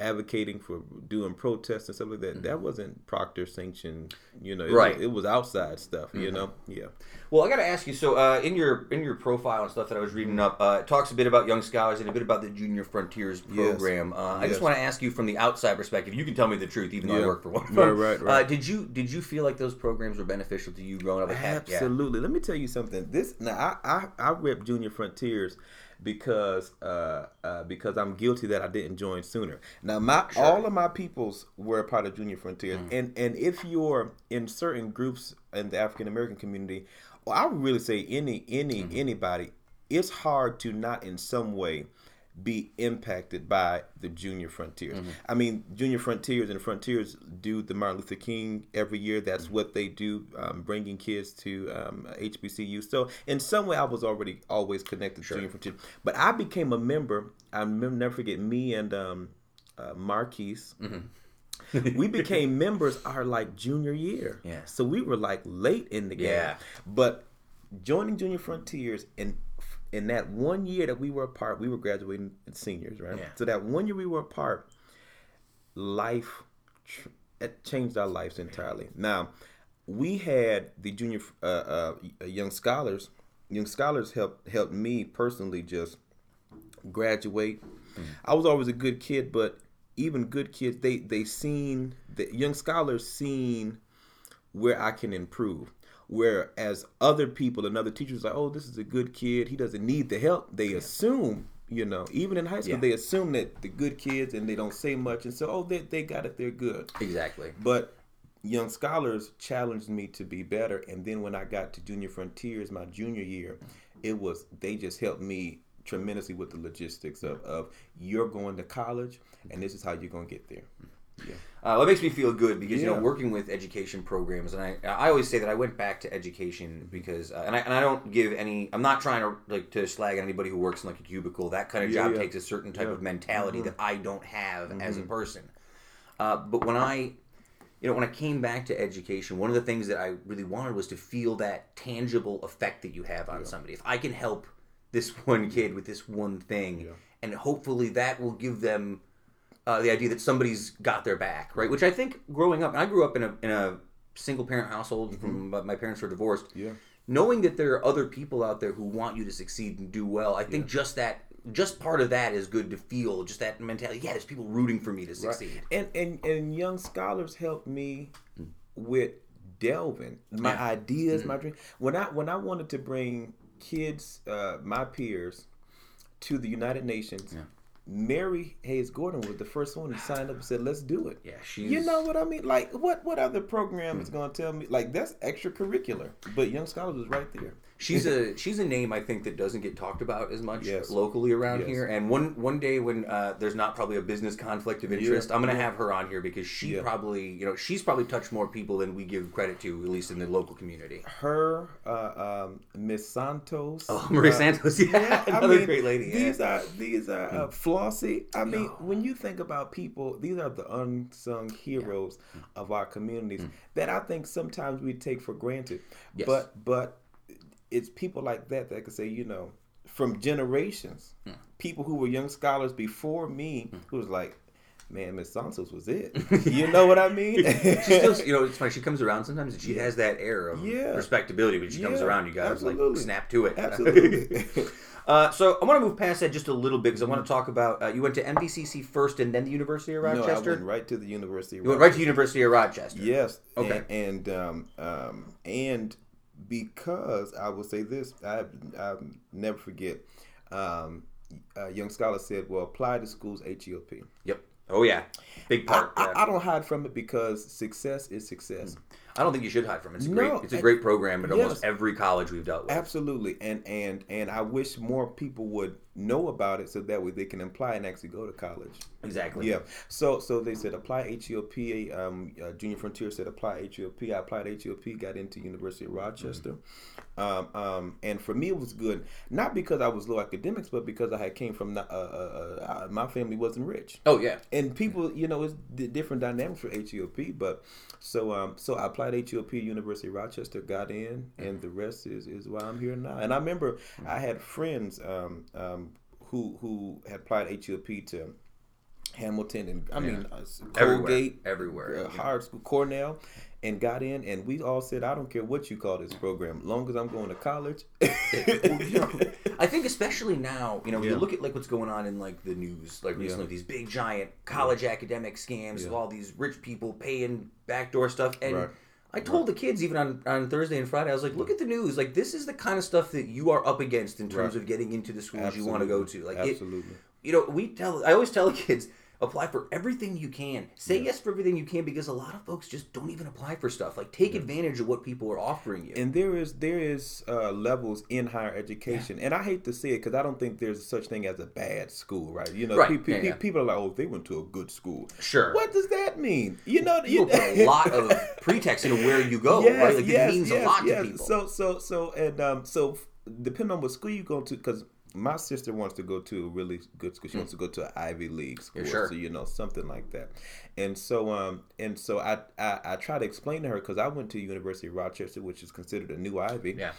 advocating for doing protests and stuff like that that wasn't proctor sanctioned you know it, Right. was, it was outside stuff you know yeah Well, I got to ask you. So, uh, in your in your profile and stuff that I was reading up, uh, it talks a bit about Young Scholars and a bit about the Junior Frontiers program. Uh, I just want to ask you from the outside perspective. You can tell me the truth, even though I work for one. Right, right, right. Uh, did you did you feel like those programs were beneficial to you growing up? Yeah. Absolutely. Let me tell you something. This now I I, I rep Junior Frontiers because uh, uh, because I'm guilty that I didn't join sooner. Now my all of my peoples were a part of Junior Frontiers, Mm. and and if you're in certain groups in the African American community, well, I would really say any any Mm-hmm. anybody, it's hard to not in some way be impacted by the Junior Frontiers. Mm-hmm. I mean, Junior Frontiers and Frontiers do the Martin Luther King every year. That's Mm-hmm. what they do, um, bringing kids to um, HBCU. So in some way, I was already always connected to Junior Frontiers. But I became a member. I remember, never forget me and um, uh, Marquise. we became members our like junior year. Mm-hmm. Yeah. So we were like late in the game. Yeah. But joining Junior Frontiers and in that one year that we were apart, we were graduating seniors, right? Yeah. So that one year we were apart, life it changed our lives entirely. Now, we had the junior uh, uh, young scholars. Young scholars helped helped me personally just graduate. I was always a good kid, but even good kids, they they seen the young scholars seen where I can improve. Whereas other people and other teachers like, oh, this is a good kid. He doesn't need the help. They assume, you know, even in high school, Yeah. they assume that the good kids and they don't say much. And so, oh, they, they got it. They're good. Exactly. But young scholars challenged me to be better. And then when I got to Junior Frontiers my junior year, it was, they just helped me tremendously with the logistics of, of you're going to college and this is how you're going to get there. Uh, well, it makes me feel good because you know working with education programs, and I I always say that I went back to education because uh, and I and I don't give any. I'm not trying to like to slag on anybody who works in like a cubicle. That kind of Yeah, job yeah. takes a certain type Yeah. of mentality that I don't have as Mm-hmm. a person. Uh, but when I you know, when I came back to education, one of the things that I really wanted was to feel that tangible effect that you have on somebody. If I can help this one kid with this one thing, Yeah. and hopefully that will give them uh, the idea that somebody's got their back, right? Which I think growing up, and I grew up in a in a single parent household from my parents were divorced. Mm-hmm. Yeah. Knowing that there are other people out there who want you to succeed and do well, I think just that, just part of that is good to feel. Just that mentality. Yeah, there's people rooting for me to succeed. And and and young scholars helped me with delving my Yeah. ideas, my dream. When I when I wanted to bring kids, uh, my peers, to the United Nations. Mary Hayes Gordon was the first one who signed up and said, "Let's do it." Yeah, she's. You know what I mean? Like, what what other program is going to tell me? Like, that's extracurricular. But Young Scholars was right there. She's a she's a name I think that doesn't get talked about as much Yes. locally around Yes. here. And one one day when uh, there's not probably a business conflict of interest, I'm gonna have her on here because she Yeah. probably you know she's probably touched more people than we give credit to, at least in the local community. Her, uh, um, Miss Santos. Oh, Marie uh, Santos, yeah, I another mean, great lady. yeah. These are these are uh, Flossie. I mean, when you think about people, these are the unsung heroes of our communities that I think sometimes we take for granted. Yes. But but it's people like that that can say, you know, from generations, people who were young scholars before me, who was like, man, Miss Santos was it. you know what I mean? she still, you know, it's funny. She comes around sometimes, and she has that air of Yeah. respectability. When she comes around, you guys like absolutely. snap to it. Absolutely. uh, so I want to move past that just a little bit because I want to talk about. Uh, you went to MVCC first, and then the University of Rochester. no, I Rochester. went right to the University. Of you went right to University of Rochester. Yes. Okay. And and, um, um, and because I will say this, I I never forget. Um, a young scholar said, "Well, apply to schools HEOP." Yep. Oh yeah, big part. I, yeah. I don't hide from it because success is success. I don't think you should hide from it. It's a No, great. It's a great program at almost every college we've dealt with. Absolutely, and and and I wish more people would know about it so that way they can apply and actually go to college. Exactly. Yeah. So so they said apply HEOP. Um, uh, Junior Frontier said apply HEOP. I applied HEOP. Got into University of Rochester. Um, um, and for me it was good, not because I was low academics, but because I had came from not- uh, uh, uh, my family wasn't rich. Oh yeah. And people, you know, it's di- different dynamics for HEOP. But so um, so I applied HEOP University of Rochester, got in, and the rest is is why I'm here now. And I remember I had friends um, um, who who had applied HEOP to Hamilton and I mean uh, Colgate, Everywhere. uh, Howard School, Cornell. And got in, and we all said, "I don't care what you call this program, long as I'm going to college." I think especially now, you know, when you look at like what's going on in like the news, like recently, these big giant college academic scams, of all these rich people paying backdoor stuff, and Right. I told the kids even on, on Thursday and Friday, I was like, look at the news, like this is the kind of stuff that you are up against in terms Right. of getting into the schools you want to go to, like it, you know, we tell I always tell the kids apply for everything you can. Say yes for everything you can because a lot of folks just don't even apply for stuff. Like take advantage of what people are offering you. and there is there is uh, levels in higher education, and I hate to say it because I don't think there's such thing as a bad school, right? You know, Right, pe- pe- yeah, yeah. people are like, oh, they went to a good school. Sure. What does that mean? You know, you, put a lot of pretext into where you go, yes, right? Like yes, it means yes, a lot yes. to people. So so so and um so depending on what school you go to, because my sister wants to go to a really good school. She wants to go to an Ivy League school. Sure. so you know something like that. And so um and so I I, I try to explain to her because I went to University of Rochester, which is considered a new Ivy. Yeah.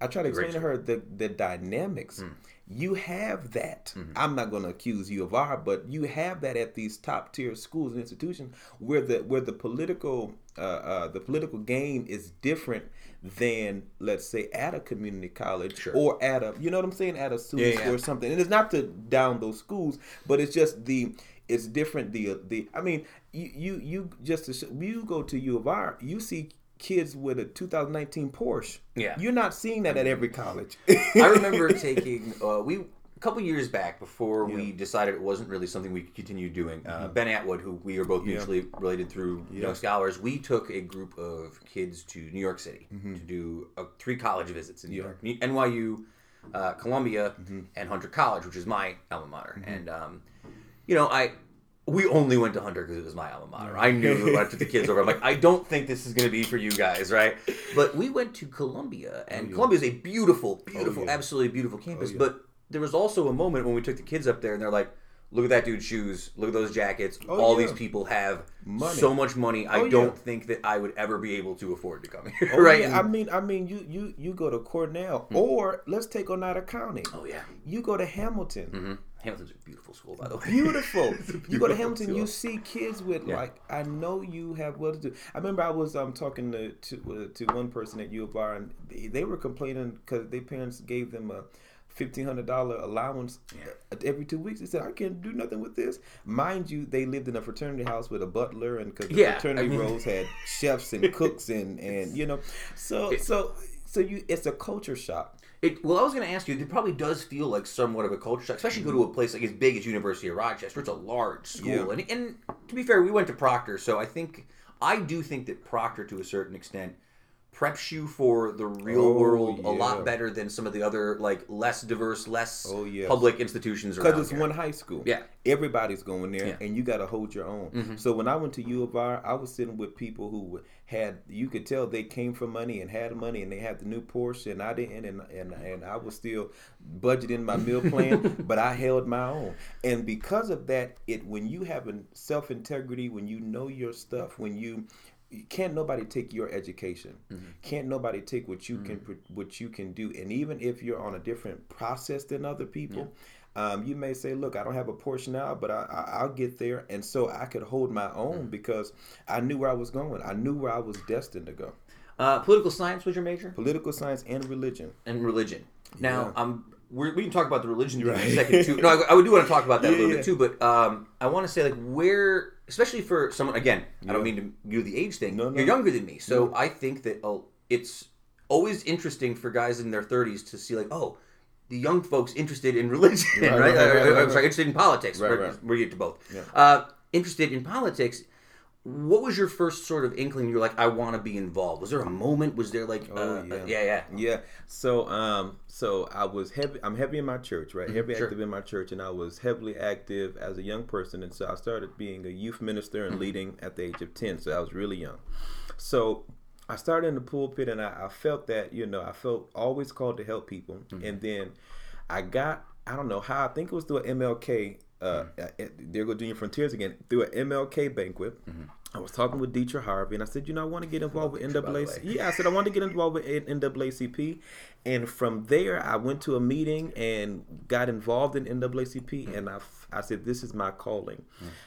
I try to explain to her the the dynamics. Hmm. You have that. Mm-hmm. I'm not going to accuse you of R, but you have that at these top tier schools and institutions where the where the political uh, uh, the political game is different than let's say at a community college Sure. or at a you know what I'm saying at a SUNY Yeah, yeah. or something. And it's not to down those schools, but it's just the it's different. The the I mean you you you just to sh- you go to U of R, you see kids with a 2019 Porsche. Yeah. you're not seeing that at every college. I remember taking uh, we a couple years back before we decided it wasn't really something we could continue doing. Uh, Ben Atwood, who we are both Mm-hmm. Yeah. mutually related through Young Scholars, we took a group of kids to New York City to do uh, three college visits in New York, NYU, uh, Columbia, Mm-hmm. and Hunter College, which is my alma mater. And um, you know, I we only went to Hunter because it was my alma mater. I knew I took the kids over. I'm like, I don't think this is going to be for you guys, right? But we went to Columbia, and Columbia is a beautiful, beautiful, Oh, yeah. absolutely beautiful campus. yeah. But there was also a moment when we took the kids up there, and they're like, look at that dude's shoes, look at those jackets. Oh, All yeah. these people have Money. so much money. I Oh, don't think that I would ever be able to afford to come here. Oh, right? yeah, I mean, I mean, you you you go to Cornell, or let's take Oneida County. oh yeah. You go to Hamilton. hmm Hamilton's a beautiful school, by the way. Beautiful. you go to Hamilton, school. you see kids with Yeah. like. I know you have well to do. I remember I was um talking to to, uh, to one person at U of R, and they, they were complaining because their parents gave them a. Fifteen hundred dollar allowance every two weeks. They said, "I can't do nothing with this." Mind you, they lived in a fraternity house with a butler, and because the Yeah, fraternity I mean- rows had chefs and cooks and and you know, so so so you it's a culture shock. It, well, I was going to ask you. It probably does feel like somewhat of a culture shock, especially go to a mm-hmm. place like as big as University of Rochester. It's a large school, Yeah. and and to be fair, we went to Proctor, so I think I do think that Proctor, to a certain extent, preps you for the real Oh, world a lot better than some of the other like less diverse, less Oh, yes. public institutions Because it's here. one high school. Yeah. Everybody's going there, Yeah. Mm-hmm. and you got to hold your own. So when I went to U of R, I was sitting with people who had, you could tell they came from money and had money, and they had the new Porsche, and I didn't, and and, and I was still budgeting my meal plan, but I held my own. And because of that, it when you have a self integrity, when you know your stuff, when you can't nobody take your education. Can't nobody take what you can what you can do. And even if you're on a different process than other people, um, you may say, "Look, I don't have a Porsche now, but I, I, I'll get there." And so I could hold my own because I knew where I was going. I knew where I was destined to go. uh, political science was your major, Political science and religion. and religion. Now, Yeah. um, we're, we can talk about the religion thing in a second too. No, I, I do want to talk about that a little yeah. bit too, but um, I want to say like where, especially for someone again, I don't mean to do the age thing. No, no. You're younger than me, so I think that uh, it's always interesting for guys in their 30s to see like, oh, the young folks interested in religion, right? Right, right, Uh, right, right, uh, right, I'm sorry, interested in politics. Right, we're, right. we're get to both. Yeah. Uh, interested in politics. What was your first sort of inkling? You're like, I want to be involved. Was there a moment? Was there like, Oh, uh, yeah. uh, yeah, yeah. Yeah. So um so I was heavy I'm heavy in my church, right? Heavy sure. active in my church and I was heavily active as a young person and so I started being a youth minister and leading at the age of 10. So I was really young. So I started in the pulpit and I, I felt that, you know, I felt always called to help people. And then I got I don't know how I think it was through an MLK uh, at- there go Junior Frontiers again through an MLK banquet. I was talking with Dietrich Harvey, and I said, you know, I want to get involved with. NAACP. Yeah, I said I want to get involved with NAACP, and from there I went to a meeting and got involved in NAACP, and I, I said this is my calling.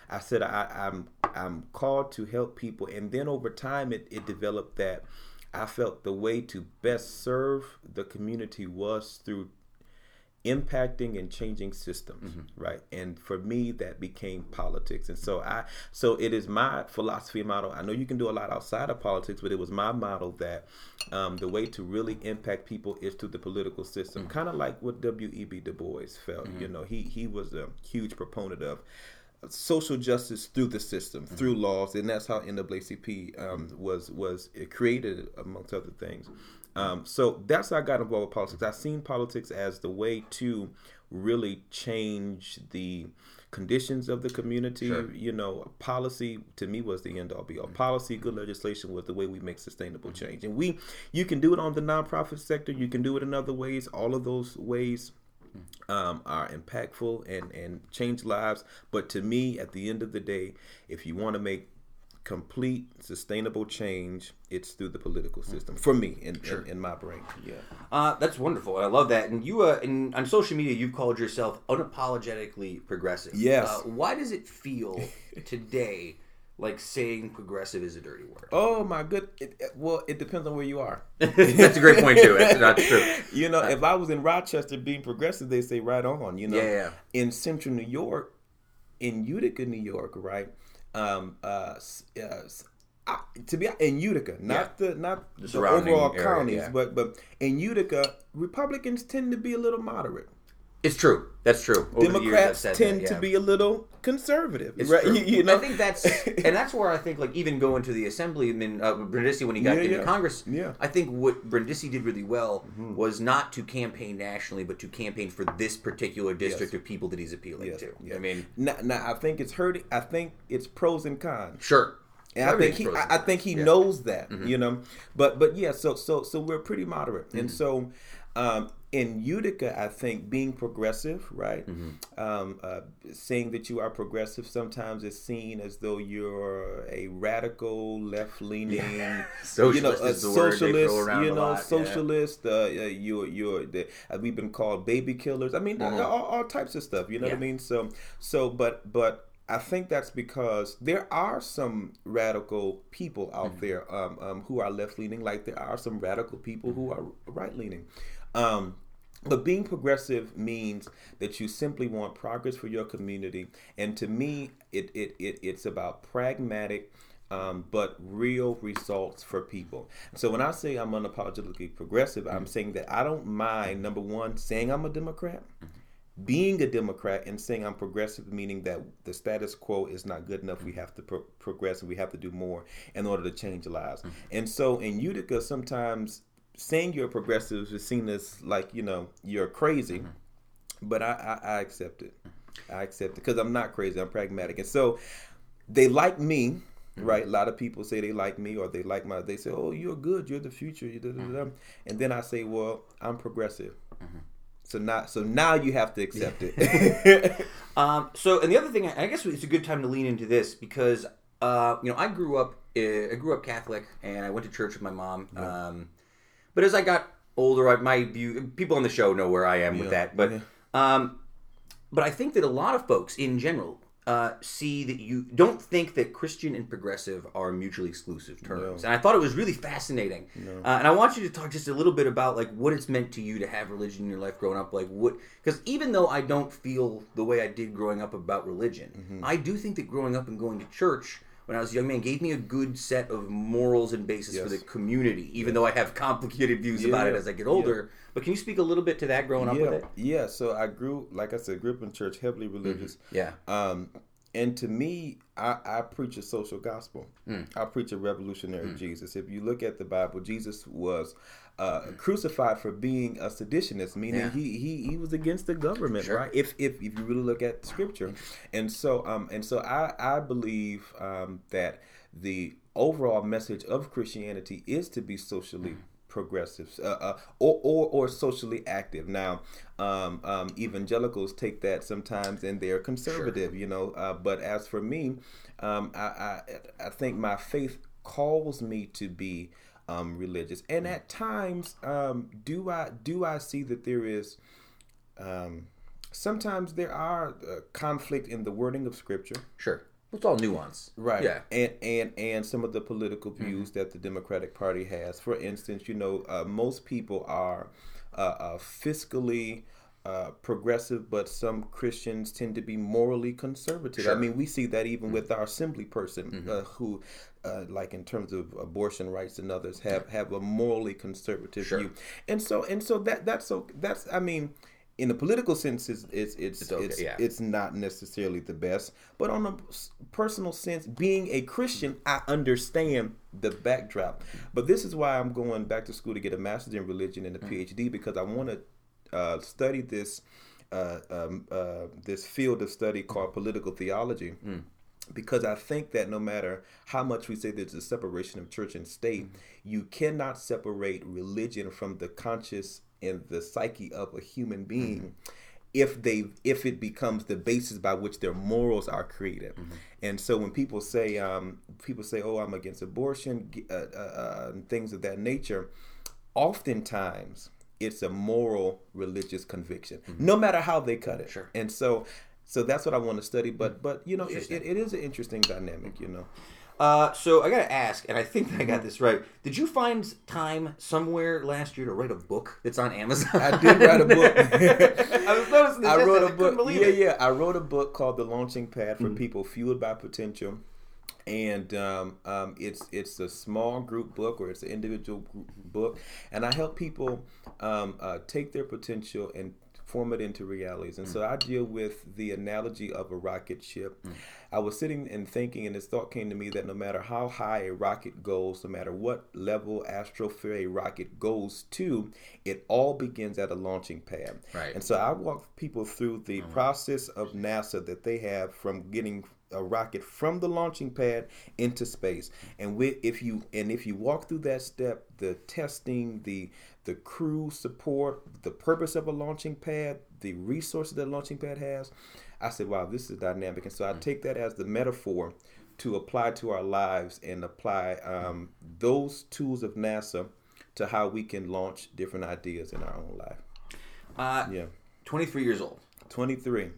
I said I, I'm I'm called to help people, and then over time it, it developed that I felt the way to best serve the community was through impacting and changing systems right? And for me that became politics. And so i so it is my philosophy model. I know you can do a lot outside of politics but it was my model that um, the way to really impact people is through the political system kind of like what w.e.b du bois felt you know? He he was a huge proponent of social justice through the system, through laws, and that's how NAACP um, was was created, amongst other things. Um, so that's how I got involved with politics. I've seen politics as the way to really change the conditions of the community. Sure. You know, policy to me was the end all be all. Policy, good legislation was the way we make sustainable change, and we you can do it on the nonprofit sector. You can do it in other ways. All of those ways um, are impactful and, and change lives. But to me, at the end of the day, if you want to make complete sustainable change, it's through the political system. For me, in, in, in my brain. Yeah. Uh, that's wonderful. I love that. And you, uh, in, on social media, you've called yourself unapologetically progressive. Yes. Uh, why does it feel today like saying progressive is a dirty word? Oh my good. It, well, it depends on where you are. that's a great point too. That's, that's true. You know, if I was in Rochester being progressive, they say right on. You know, Yeah, yeah. in Central New York, in Utica, New York, right? Um, uh, uh, to be in Utica, not the not the, surrounding overall area, counties, yeah. but but in Utica, Republicans tend to be a little moderate. It's true. That's true. Over the years, Democrats tend that, to be a little conservative, It's right? You, you know, I think that's, and that's where I think, like, even going to the assembly, I mean, uh, Brindisi when he got Yeah, into yeah. Congress, Yeah. Mm-hmm. I think what Brindisi did really well was not to campaign nationally, but to campaign for this particular district of people that he's appealing Yes, to. yeah. I mean, now, now I think it's hurting. I think it's pros and cons. sure. And I think he, I, I think he Yeah. Mm-hmm. knows that, you know. But but yeah, so so so we're pretty moderate, and so Um, in Utica, I think being progressive, right? Um, uh, saying that you are progressive sometimes is seen as though you're a radical, left-leaning, you know, a is the word they throw socialist. You know, yeah. socialist. Uh, uh, you're you're the, uh, we've been called baby killers. I mean, all, all types of stuff. You know what I Mm-hmm. Mean? So so, but but. I think that's because there are some radical people out Mm-hmm. there um, um, who are left leaning, like there are some radical people who are right leaning. Um, but being progressive means that you simply want progress for your community. And to me, it, it, it it's about pragmatic um, but real results for people. So when I say I'm unapologetically progressive, I'm saying that I don't mind, number one, saying I'm a Democrat being a Democrat and saying I'm progressive, meaning that the status quo is not good enough. We have to pro- progress and we have to do more in order to change lives. And so in Utica, sometimes saying you're a progressive is seen as like, you know, you're crazy. But I, I, I accept it. I accept it because I'm not crazy. I'm pragmatic. And so they like me. Right, a lot of people say they like me, or they like my. They say, "Oh, you're good. You're the future." da. And then I say, "Well, I'm progressive." So now, so now you have to accept it. Um, so, and the other thing, I guess it's a good time to lean into this because, uh, you know, I grew up, uh, I grew up Catholic, and I went to church with my mom. Um, but as I got older, I, my view, people on the show know where I am with Yeah, that. But, yeah. um, but I think that a lot of folks in general uh, see that you don't think that Christian and progressive are mutually exclusive terms, and I thought it was really fascinating. Uh, and I want you to talk just a little bit about like what it's meant to you to have religion in your life growing up. Like what, because even though I don't feel the way I did growing up about religion, Mm-hmm. I do think that growing up and going to church. When I was a young man, gave me a good set of morals and basis for the community. Even though I have complicated views about it as I get older, but can you speak a little bit to that growing up with yeah, it? yeah. So I grew, like I said, grew up in church, heavily mm-hmm. religious. Yeah. Um, and to me, I, I preach a social gospel. Hmm. I preach a revolutionary hmm. Jesus. If you look at the Bible, Jesus was uh, crucified for being a seditionist, meaning Yeah. he, he he was against the government, Sure. right? If, if if you really look at Scripture, and so um and so I I believe um that the overall message of Christianity is to be socially progressive uh, uh, or, or or socially active. Now, um, um, evangelicals take that sometimes and they're conservative, you know. Uh, but as for me, um, I, I I think my faith calls me to be um, religious, and at times, um, do I do I see that there is. Um, sometimes there are uh, conflict in the wording of scripture Sure. It's all nuance. right Yeah. and and and some of the political views that the democratic party has for instance you know uh, most people are uh, uh, fiscally uh, progressive but some christians tend to be morally conservative. I mean we see that even with our assembly person uh, who uh, like in terms of abortion rights and others have have a morally conservative Sure. view. And so and so that that's so that's i mean in the political sense it's it's it's It's okay, it's, yeah. it's not necessarily the best. But on a personal sense being a christian i understand the backdrop. But this is why i'm going back to school to get a master's in religion and a phd because i want to uh, study this uh, um, uh, this field of study called political theology because I think that no matter how much we say there's a separation of church and state, you cannot separate religion from the conscious and the psyche of a human being if they if it becomes the basis by which their morals are created. And so when people say um, people say, "Oh, I'm against abortion," uh, uh, uh, and things of that nature, oftentimes it's a moral religious conviction, mm-hmm. no matter how they cut it. Sure. And so so that's what I want to study. But mm. but you know, it, it, it is an interesting dynamic. You know. Uh, so I gotta ask, and I think I got this right. Did you find time somewhere last year to write a book that's on Amazon? I did write a book. I was noticing this I wrote a book. Yeah, it. yeah. I wrote a book called The Launching Pad for mm. People Fueled by Potential. And um, um, it's it's a small group book or it's an individual group book, and I help people um, uh, take their potential and form it into realities. And so I deal with the analogy of a rocket ship. I was sitting and thinking, and this thought came to me that no matter how high a rocket goes, no matter what level astrosphere a rocket goes to, it all begins at a launching pad. Right. And so I walk people through the process of NASA that they have from getting a rocket from the launching pad into space. And with, if you and if you walk through that step, the testing, the the crew support, the purpose of a launching pad, the resources that a launching pad has, I said, wow, this is dynamic. And so I take that as the metaphor to apply to our lives and apply um, those tools of NASA to how we can launch different ideas in our own life. Uh, Yeah. 23 years old. 23.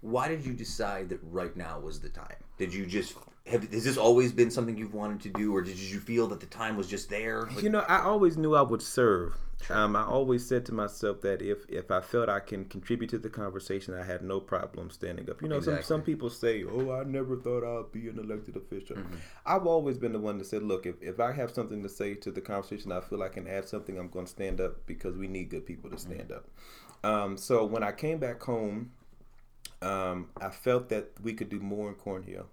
Why did you decide that right now was the time? Did you just have has this always been something you've wanted to do, or did you feel that the time was just there? Like, You know, I always knew I would serve. Um, I always said to myself that if if I felt I can contribute to the conversation, I had no problem standing up. You know, Exactly. some some people say, "Oh, I never thought I'd be an elected official." I've always been the one to say, "Look, if, if I have something to say to the conversation, I feel I can add something. I'm going to stand up because we need good people to stand up." Um, so when I came back home, um, I felt that we could do more in Cornhill.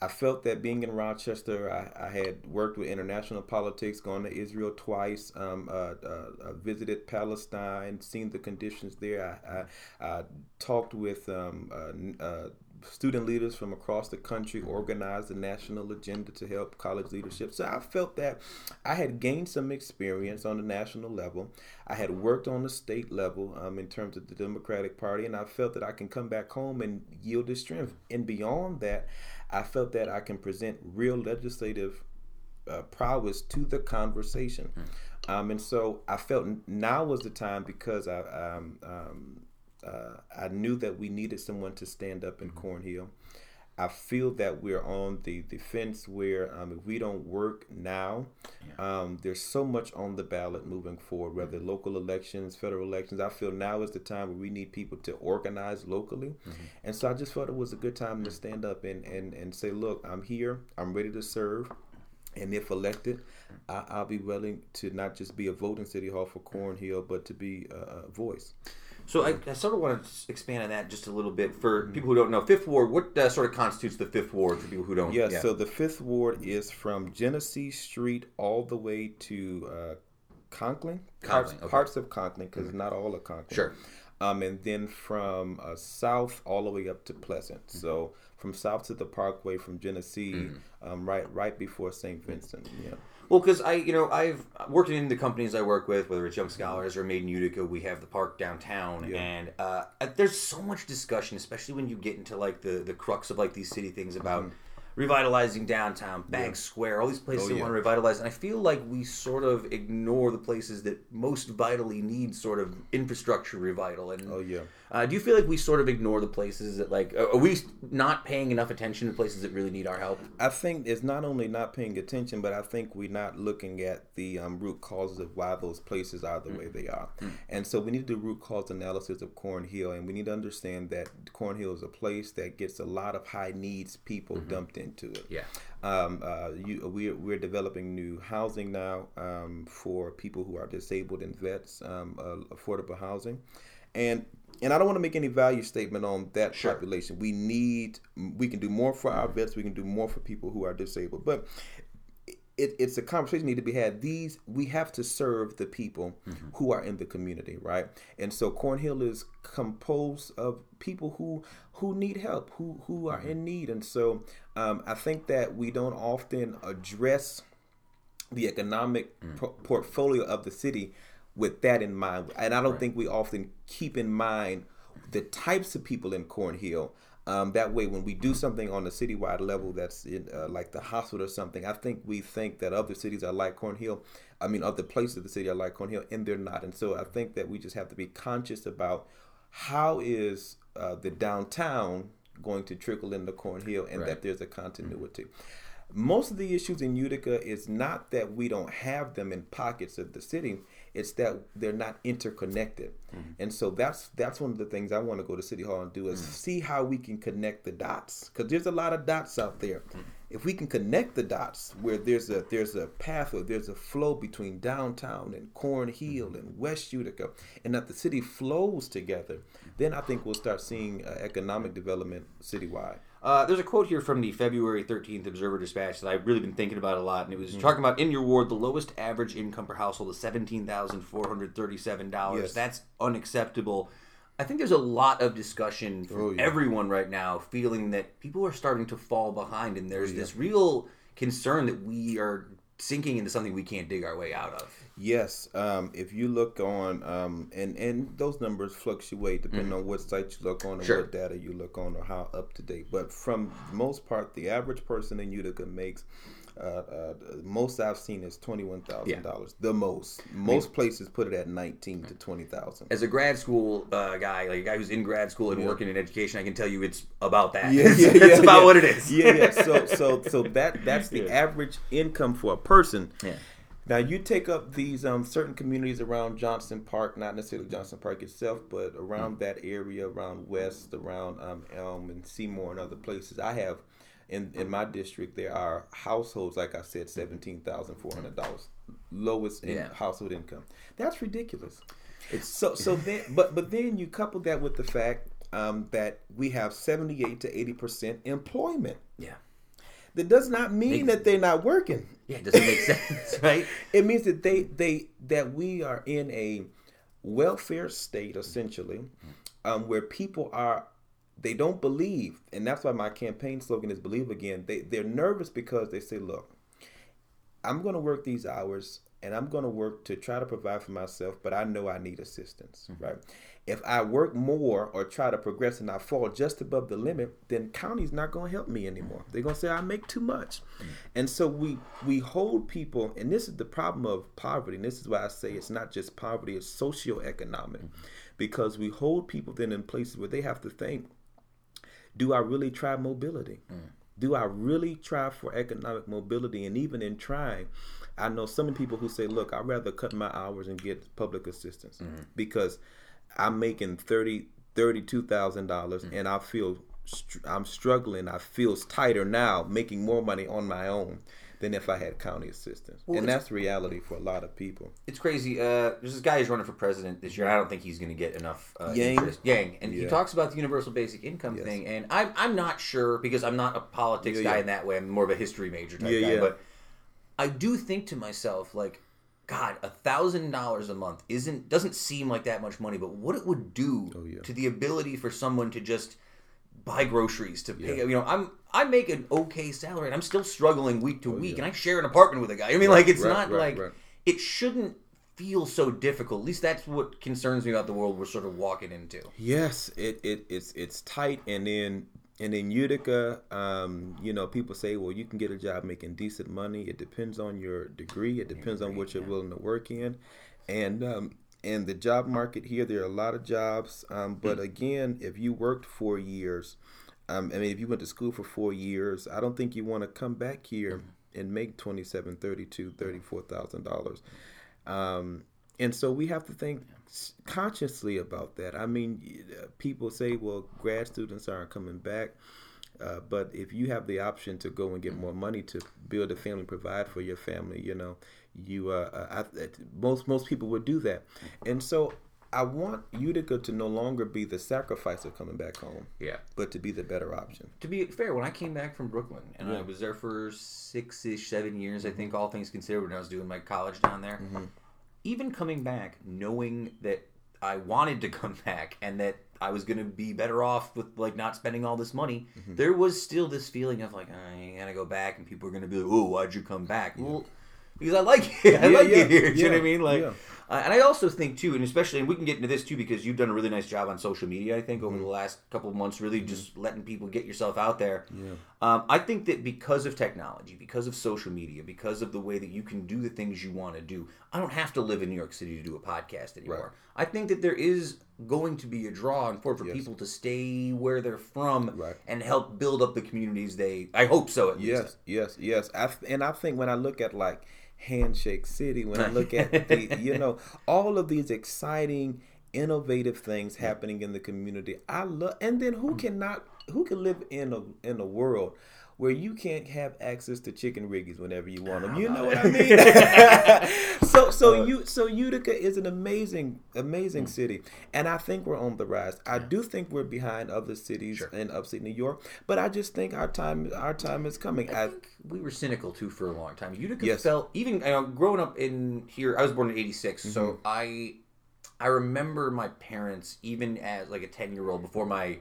I felt that being in Rochester, I, I had worked with international politics, gone to Israel twice, um, uh, uh, uh, visited Palestine, seen the conditions there. I, I, I talked with um, uh, uh, student leaders from across the country, organized a national agenda to help college leadership. So I felt that I had gained some experience on the national level. I had worked on the state level um, in terms of the Democratic Party, and I felt that I can come back home and yield this strength. And beyond that, I felt that I can present real legislative uh, prowess to the conversation. Um, and so I felt now was the time because I um, um, uh, I knew that we needed someone to stand up in Cornhill. I feel that we're on the, the fence where um, if we don't work now, um, there's so much on the ballot moving forward, whether local elections, federal elections. I feel now is the time where we need people to organize locally. And so I just felt it was a good time to stand up and, and, and say, look, I'm here, I'm ready to serve. And if elected, I, I'll be willing to not just be a vote in City Hall for Cornhill, but to be a, a voice. So I, I sort of want to expand on that just a little bit for people who don't know. Fifth Ward, what uh, sort of constitutes the Fifth Ward for people who don't? Know? Yeah, so the fifth ward is from Genesee Street all the way to uh, Conklin, parts, okay. parts of Conklin, because not all of Conklin. Sure. Um, and then from uh, south all the way up to Pleasant. Mm-hmm. So from south to the Parkway, from Genesee, um, right right before St. Vincent. Yeah. Well, because I, you know, I've worked in the companies I work with, whether it's Young Scholars or Made in Utica. We have the park downtown, Yeah. and uh, there's so much discussion, especially when you get into like the the crux of like these city things about revitalizing downtown, Bagg's Square, all these places Oh, that yeah. want to revitalize. And I feel like we sort of ignore the places that most vitally need sort of infrastructure revital. And Oh yeah. Uh, do you feel like we sort of ignore the places that like are we not paying enough attention to places that really need our help? I think it's not only not paying attention, but I think we're not looking at the um, root causes of why those places are the way they are. And so we need to do root cause analysis of Cornhill, and we need to understand that Cornhill is a place that gets a lot of high needs people dumped into it. Yeah. Um, uh, you, we're, we're developing new housing now um, for people who are disabled and vets, um, uh, affordable housing. And and I don't want to make any value statement on that Sure. population. We need, we can do more for our vets. We can do more for people who are disabled. But it, it's a conversation need to be had. These we have to serve the people mm-hmm. who are in the community, right? And so Cornhill is composed of people who who need help, who who are mm-hmm. in need. And so um, I think that we don't often address the economic mm. po- portfolio of the city with that in mind. And I don't think we often keep in mind the types of people in Cornhill. Um, that way, when we do something on a citywide level that's in, uh, like the hospital or something, I think we think that other cities are like Cornhill. I mean, other places of the city are like Cornhill, and they're not. And so I think that we just have to be conscious about how is uh, the downtown going to trickle into Cornhill, and that there's a continuity most of the issues in Utica is not that we don't have them in pockets of the city; it's that they're not interconnected. Mm-hmm. And so that's that's one of the things I want to go to City Hall and do is mm. see how we can connect the dots because there's a lot of dots out there. Mm. If we can connect the dots where there's a there's a path or there's a flow between downtown and Cornhill mm-hmm. and West Utica, and that the city flows together, then I think we'll start seeing uh, economic development citywide. Uh, there's a quote here from the February 13th Observer Dispatch that I've really been thinking about a lot, and it was talking about in your ward, the lowest average income per household is $17,437. Yes. That's unacceptable. I think there's a lot of discussion from Oh, yeah. everyone right now feeling that people are starting to fall behind, and Oh, there's this real concern that we are sinking into something we can't dig our way out of. Yes, um, if you look on, um, and and those numbers fluctuate depending on what site you look on Mm-hmm. Sure. what data you look on or how up to date. But from the most part, the average person in Utica makes. Uh, uh, most I've seen is twenty one thousand dollars. The most. Most places put it at nineteen to twenty thousand. As a grad school uh, guy, like a guy who's in grad school and working in education, I can tell you it's about that. Yeah, it's yeah, it's yeah, about yeah. what it is. yeah, yeah. So, so, so that that's the average income for a person. Yeah. Now you take up these um, certain communities around Johnson Park, not necessarily Johnson Park itself, but around Mm. that area, around West, around um, Elm and Seymour and other places. I have in in my district there are households, like I said, seventeen thousand four hundred dollars, lowest in household income. That's ridiculous. It's so so then, but but then you couple that with the fact um, that we have seventy eight to eighty percent employment. Yeah. That does not mean that they're not working. Yeah, it doesn't make sense, right? It means that they they that we are in a welfare state essentially, um, where people are they don't believe, and that's why my campaign slogan is "Believe Again." They they're nervous because they say, "Look, I'm going to work these hours." And I'm going to work to try to provide for myself, but I know I need assistance, mm-hmm. right? If I work more or try to progress and I fall just above the limit, then county's not going to help me anymore. They're going to say I make too much, mm-hmm. and so we we hold people, and this is the problem of poverty. And this is why I say it's not just poverty; it's socioeconomic, mm-hmm. because we hold people then in places where they have to think, do I really try mobility? Mm. Do I really try for economic mobility? And even in trying, I know some people who say, look, I'd rather cut my hours and get public assistance because I'm making thirty thirty-two thousand dollars and I feel str- I'm struggling. I feel tighter now, making more money on my own than if I had county assistance. and that's reality for a lot of people. It's crazy. Uh, there's this guy who's running for president this year. I don't think he's going to get enough uh, Yang? interest. Yang, and he talks about the universal basic income Yes. thing, and I'm I'm not sure because I'm not a politics Yeah, guy yeah. in that way. I'm more of a history major type Yeah, guy. yeah. But I do think to myself like. God, a thousand dollars a month isn't doesn't seem like that much money, but what it would do Oh, yeah. to the ability for someone to just buy groceries to pay Yeah. you know i'm i make an okay salary and i'm still struggling week to oh, week Oh, yeah. and i share an apartment with a guy i mean like it's right, not right, like right. it shouldn't feel so difficult at least that's what concerns me about the world we're sort of walking into Yes, it, it it's it's tight, and then and in Utica, um, you know, people say, well, you can get a job making decent money. It depends on your degree. It depends on what you're willing to work in, and um, and the job market here, there are a lot of jobs. Um, but again, if you worked four years, um, I mean, if you went to school for four years, I don't think you want to come back here and make twenty seven, thirty two, thirty four thousand dollars. Um, and so we have to think consciously about that. I mean, people say, well, grad students aren't coming back. Uh, but if you have the option to go and get more money to build a family, provide for your family, you know, you uh, uh, I, most most people would do that. And so I want Utica to no longer be the sacrifice of coming back home, yeah but to be the better option. to be fair when i came back from brooklyn and i was there for six-ish seven years i think all things considered when i was doing my college down there even coming back knowing that i wanted to come back and that i was going to be better off with like not spending all this money mm-hmm. there was still this feeling of like i gotta go back and people are going to be like oh why'd you come back? Well because i like it. I Yeah, like yeah, it here you know what i mean? Like yeah. Uh, and I also think too, and especially, and we can get into this too, because you've done a really nice job on social media. I think over Mm-hmm. the last couple of months, really just letting people get yourself out there. Yeah. Um, I think that because of technology, because of social media, because of the way that you can do the things you want to do, I don't have to live in New York City to do a podcast anymore. I think that there is going to be a draw on for for Yes. people to stay where they're from Right. and help build up the communities they. I hope so at least. Yes, yes, yes. I and I think when I look at like Handshake City, when I look at the, you know, all of these exciting, innovative things happening in the community, I love. And then who mm. cannot, who can live in a in a world where you can't have access to chicken riggies whenever you want them? You know what I mean? so, so you, so Utica is an amazing, amazing city, and I think we're on the rise. I do think we're behind other cities in upstate New York, but I just think our time, our time is coming. I, we were cynical too for a long time. Utica Yes. felt even you know, growing up in here. I was born in '86, Mm-hmm. so I I remember my parents even as like a ten year old before my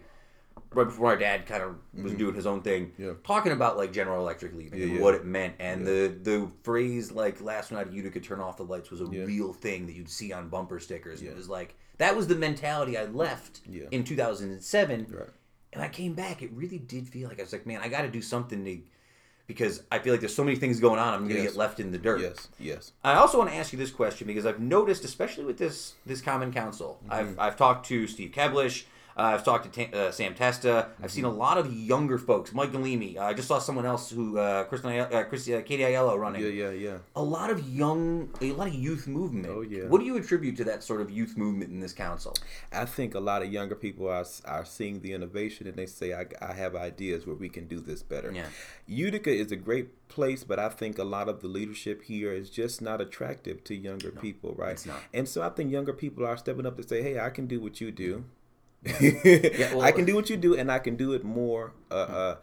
right before my dad kind of was doing his own thing, Yeah. talking about like General Electric leaving and yeah. what it meant, and the the phrase like "last night at Utica, turn off the lights" was a Yeah. real thing that you'd see on bumper stickers. Yeah. It was like that was the mentality I left Yeah. in 2007, Right. and I came back. It really did feel like I was like, man, I got to do something to. Because I feel like there's so many things going on, I'm gonna Yes. get left in the dirt. Yes, yes. I also want to ask you this question because I've noticed, especially with this this Common Council, Mm-hmm. I've I've talked to Steve Keblish, uh, I've talked to Ta- uh, Sam Testa, I've seen a Mm-hmm. lot of younger folks, Mike Galime. Uh, I just saw someone else who uh, Kristen, uh, Chris, uh, Katie Aiello running. Yeah, yeah, yeah. A lot of young, a lot of youth movement. Oh, yeah. What do you attribute to that sort of youth movement in this council? I think a lot of younger people are, are seeing the innovation and they say, I, I have ideas where we can do this better. Yeah. Utica is a great place, but I think a lot of the leadership here is just not attractive to younger people, right? it's not. And so I think younger people are stepping up to say, hey, I can do what you do. Well- I can do what you do, and I can do it more uh, uh,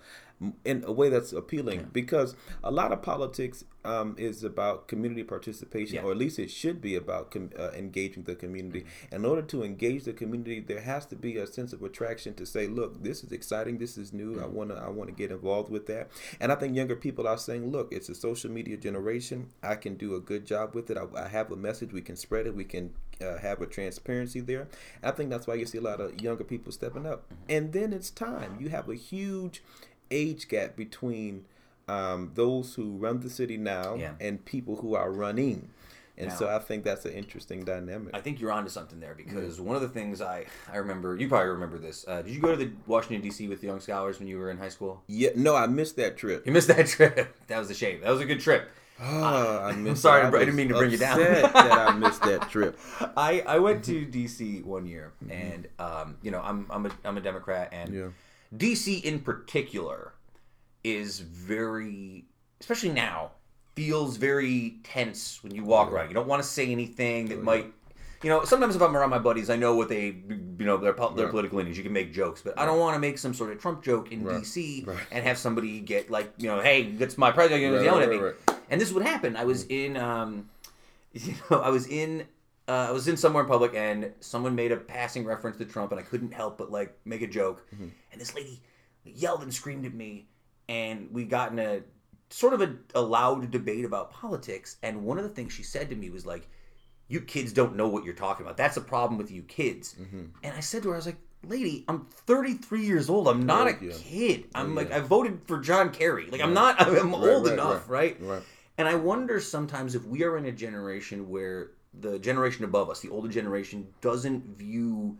in a way that's appealing. Because a lot of politics um, is about community participation, Yeah. or at least it should be about com- uh, engaging the community. In order to engage the community, there has to be a sense of attraction to say, "Look, this is exciting. This is new. I want to. I want to get involved with that." And I think younger people are saying, "Look, it's a social media generation. I can do a good job with it. I, I have a message. We can spread it. We can." Uh, have a transparency there. I think that's why you see a lot of younger people stepping up. And then it's time. You have a huge age gap between um, those who run the city now Yeah. and people who are running. And so I think that's an interesting dynamic. I think you're onto something there because one of the things I I remember, you probably remember this. Uh, did you go to the Washington D.C. with the Young Scholars when you were in high school? yeah, no, I missed that trip. You missed that trip. That was a shame. That was a good trip. Oh, I missed sorry, it. I didn't mean to bring you down. that I missed that trip. I, I went to DC one year, and um, you know I'm I'm a, I'm a Democrat, and Yeah. DC in particular is very, especially now, feels very tense when you walk around. You don't want to say anything that might. You know, sometimes if I'm around my buddies, I know what they, you know, their, their Right. political leanings. You can make jokes, but I don't want to make some sort of Trump joke in Right. DC Right. and have somebody get like, you know, hey, that's my president, Right, yelling right, at me. right, And this would happen. I was in, um, you know, I was in, uh, I was in somewhere in public, and someone made a passing reference to Trump, and I couldn't help but like make a joke. Mm-hmm. And this lady yelled and screamed at me, and we got in a sort of a, a loud debate about politics. And one of the things she said to me was like, "You kids don't know what you're talking about. That's a problem with you kids." Mm-hmm. And I said to her, I was like. Lady, I'm 33 years old. I'm not Oh, a yeah. kid. I'm Oh, like yeah. I voted for John Kerry. Like I'm not. I'm Right, old right, enough, right? Right. And I wonder sometimes if we are in a generation where the generation above us, the older generation, doesn't view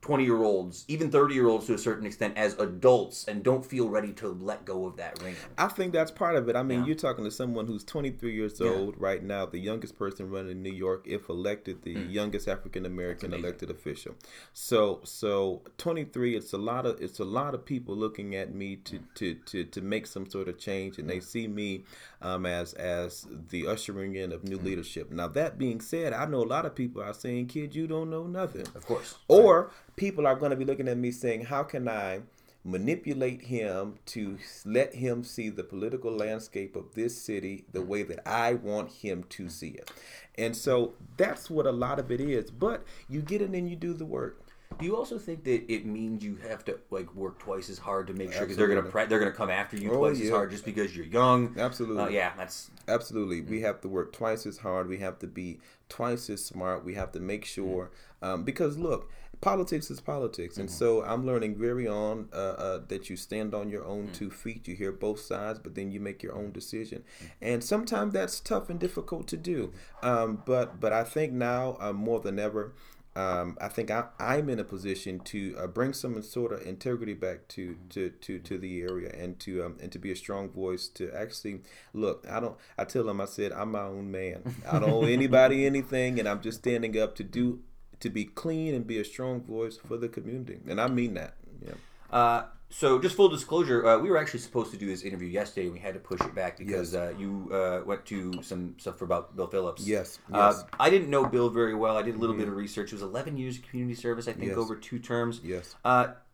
20 year olds, even 30 year olds to a certain extent, as adults and don't feel ready to let go of that ring. I think that's part of it. I mean, Yeah. you're talking to someone who's 23 years Yeah. old right now, the youngest person running in New York, if elected, the mm. youngest African American elected official. So, so 23. It's a lot of it's a lot of people looking at me to mm. to to, to make some sort of change, and they mm. see me um, as as the ushering in of new leadership. Now, that being said, I know a lot of people are saying, "Kid, you don't know nothing." Of course. Or people are going to be looking at me saying, "How can I manipulate him to let him see the political landscape of this city the way that I want him to see it?" And so that's what a lot of it is. But you get in and you do the work. Do you also think that it means you have to like work twice as hard to make sure because they're gonna pre- they're gonna come after you Oh, twice as hard just because you're young? Absolutely. Uh, yeah, that's Absolutely. We have to work twice as hard. We have to be twice as smart. We have to make sure, um, because look, politics is politics. And so I'm learning very on uh, uh, that you stand on your own two feet. You hear both sides, but then you make your own decision. And sometimes that's tough and difficult to do. Um, but, but I think now uh, more than ever, um, I think I, I'm in a position to uh, bring some sort of integrity back to, to, to, to the area and to um, and to be a strong voice to actually look. I don't. I tell them I said I'm my own man. I don't owe anybody anything, and I'm just standing up to do to be clean and be a strong voice for the community, and I mean that. Yeah. Uh, so just full disclosure, uh, we were actually supposed to do this interview yesterday, and we had to push it back because uh, you uh, went to some stuff about Bill Phillips. Yes, Uh, yes. I didn't know Bill very well. I did a little bit of research. It was 11 years of community service, I think, Yes. over two terms. Yes.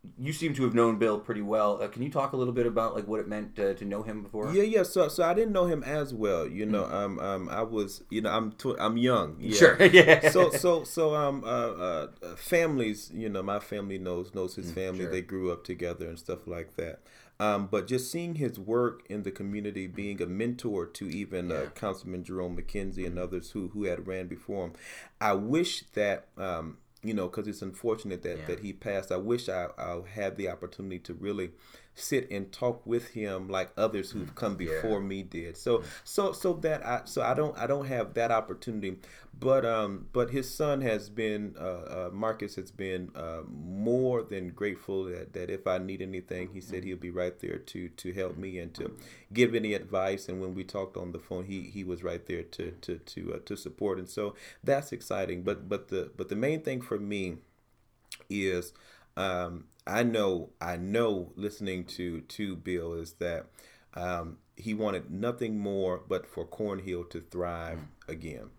Uh, you seem to have known Bill pretty well. Uh, can you talk a little bit about like what it meant uh, to know him before? Yeah, yeah. So, so I didn't know him as well. You know, um, um, I was, you know, I'm, tw- I'm young. Yeah. Sure. yeah. so so so um uh, uh uh, families you know my family knows knows his family sure. they grew up together and stuff like that um but just seeing his work in the community being a mentor to even uh, councilman jerome mckenzie and others who who had ran before him i wish that um you know because it's unfortunate that Yeah. that he passed i wish i i had the opportunity to really sit and talk with him like others who've come before me did. So so so that i so i don't i don't have that opportunity. But um but his son has been uh, uh marcus has been uh, more than grateful that, that if i need anything he said he'll be right there to to help me and to give any advice. And when we talked on the phone he he was right there to to to uh, to support. And so that's exciting. But but the but the main thing for me is um, I know I know listening to to Bill is that um, he wanted nothing more but for Cornhill to thrive again.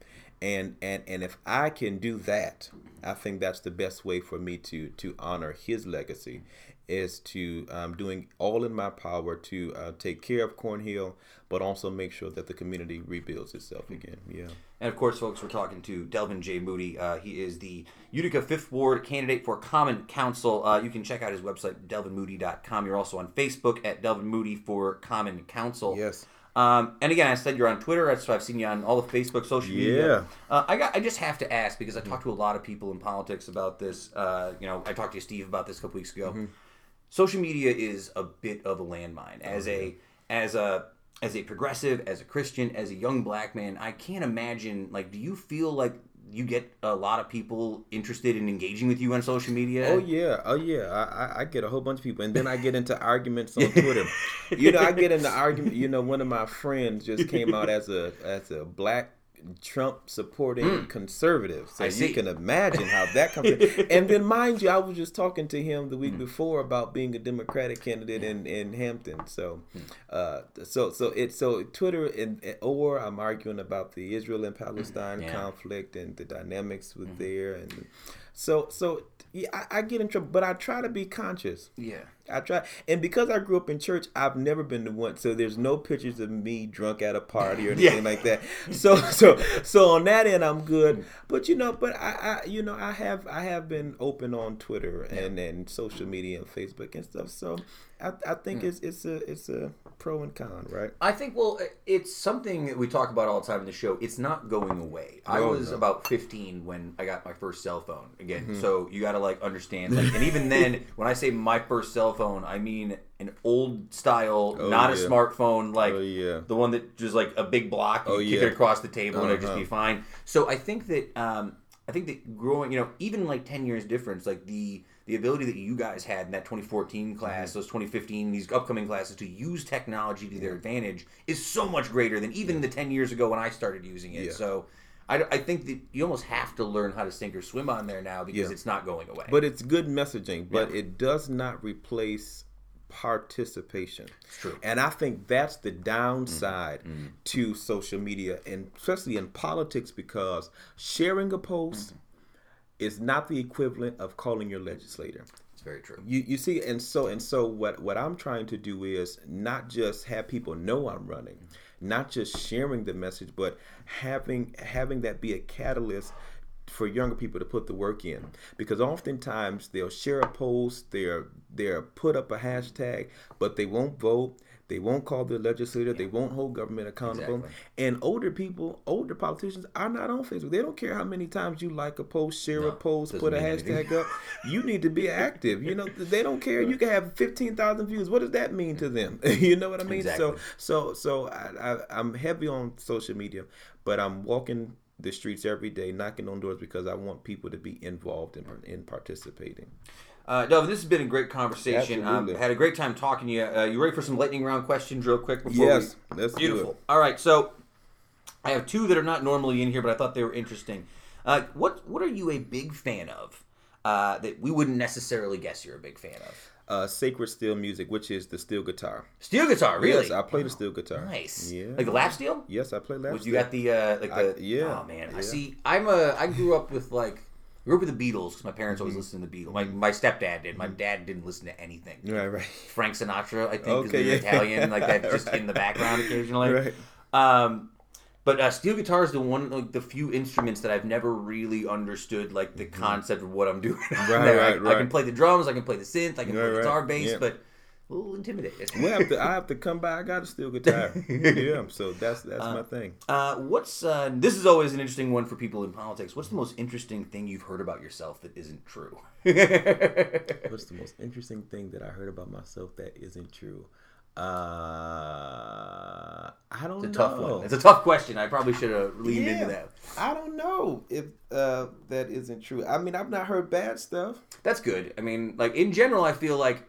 And, and and if I can do that, I think that's the best way for me to to honor his legacy, is to um, doing all in my power to uh, take care of Cornhill, but also make sure that the community rebuilds itself again. Yeah. And of course, folks, we're talking to Delvin J. Moody. Uh, he is the Utica 5th Ward candidate for Common Council. Uh, you can check out his website, delvinmoody.com. You're also on Facebook at Delvin Moody for Common Council. Yes. Um, and again, I said you're on Twitter, so I've seen you on all the Facebook, social media. Yeah. Uh, I got. I just have to ask because I talked to a lot of people in politics about this. Uh, you know, I talked to Steve about this a couple weeks ago. Social media is a bit of a landmine. Oh, as a as a as a progressive, as a Christian, as a young black man, I can't imagine. Like, do you feel like you get a lot of people interested in engaging with you on social media? Oh yeah, oh yeah. I, I, I get a whole bunch of people, and then I get into arguments on Twitter. you know, I get into argument. You know, one of my friends just came out as a as a black Trump supporting conservative. So Hmm. I you see. can imagine how that comes. in. And then, mind you, I was just talking to him the week Hmm. before about being a Democratic candidate in, in Hampton. So, uh, so so it's so Twitter and or I'm arguing about the Israel and Palestine Yeah. conflict and the dynamics with there and so so yeah, I, I get in trouble, but I try to be conscious. yeah. I try, and because I grew up in church, I've never been the one. So there's no pictures of me drunk at a party or anything Yeah. like that. So so so on that end, I'm good. But you know, but I, I you know I have I have been open on Twitter and and social media and Facebook and stuff. So I, I think hmm. it's it's a it's a pro and con, right? I think well, it's something that we talk about all the time in the show. It's not going away. I No, was no. about 15 when I got my first cell phone. Again, mm-hmm. so you got to like understand. Like, and even then, when I say my first cell phone, I mean an old style, Oh, not a smartphone, like Oh, yeah. the one that just like a big block. You Oh, kick yeah. it across the table and it'd just be Uh-huh. fine. So I think that um, I think that growing, you know, even like 10 years difference, like the the ability that you guys had in that 2014 class, Mm-hmm. those 2015, these upcoming classes to use technology to their advantage is so much greater than even the 10 years ago when I started using it. Yeah. So I, I think that you almost have to learn how to sink or swim on there now because Yeah. it's not going away. But it's good messaging, but Yeah. it does not replace participation. It's true. And I think that's the downside mm-hmm. Mm-hmm. to social media, and especially in politics, because sharing a post mm-hmm. is not the equivalent of calling your legislator. It's very true. You, you see, and so and so what what I'm trying to do is not just have people know I'm running, not just sharing the message, but having having that be a catalyst for younger people to put the work in. Because oftentimes they'll share a post they're they're put up a hashtag but they won't vote they won't call the legislator. They won't hold government accountable. Exactly. and older people older politicians are not on facebook. They don't care how many times you like a post share a post put a hashtag up. You need to be active you know. They don't care. You can have 15,000 views. What does that mean to them? You know what i mean? Exactly. so so so I, I i'm heavy on social media but i'm walking the streets every day knocking on doors because i want people to be involved in, in participating Uh, Delvin, this has been a great conversation. Um, had a great time talking to you. Uh, you ready for some lightning round questions, real quick? Before Yes, we... let's Beautiful. All right, so I have two that are not normally in here, but I thought they were interesting. Uh, what What are you a big fan of? uh, that we wouldn't necessarily guess you're a big fan of? Uh, sacred steel music, which is the steel guitar. Steel guitar, really? Yes, I play the steel guitar. Nice. Yeah. Like the lap steel? Yes, I play lap Was you got the uh, like I- yeah, Oh man, I see. I'm a. I grew up with like grew up with the Beatles because my parents always Mm-hmm. listened to the Beatles. My my stepdad did. My dad didn't listen to anything. Right, right. Frank Sinatra, I think, because Okay, we were yeah. Italian, like that, just Right. in the background occasionally. Right. Um, but uh, steel guitar is the one, like the few instruments that I've never really understood, like the concept of what I'm doing. Mm-hmm. Right. I, right, I can play the drums, I can play the synth, I can Right, play right. guitar, bass, Yeah. but a little intimidated. We have to. I have to come by. I got a steel guitar. yeah. So that's that's my thing. Uh, what's uh, this is always an interesting one for people in politics. What's the most interesting thing you've heard about yourself that isn't true? What's the most interesting thing that I heard about myself that isn't true? Uh, I don't It's a know. tough one. It's a tough question. I probably should have leaned into that. I don't know if uh, that isn't true. I mean, I've not heard bad stuff. That's good. I mean, like in general, I feel like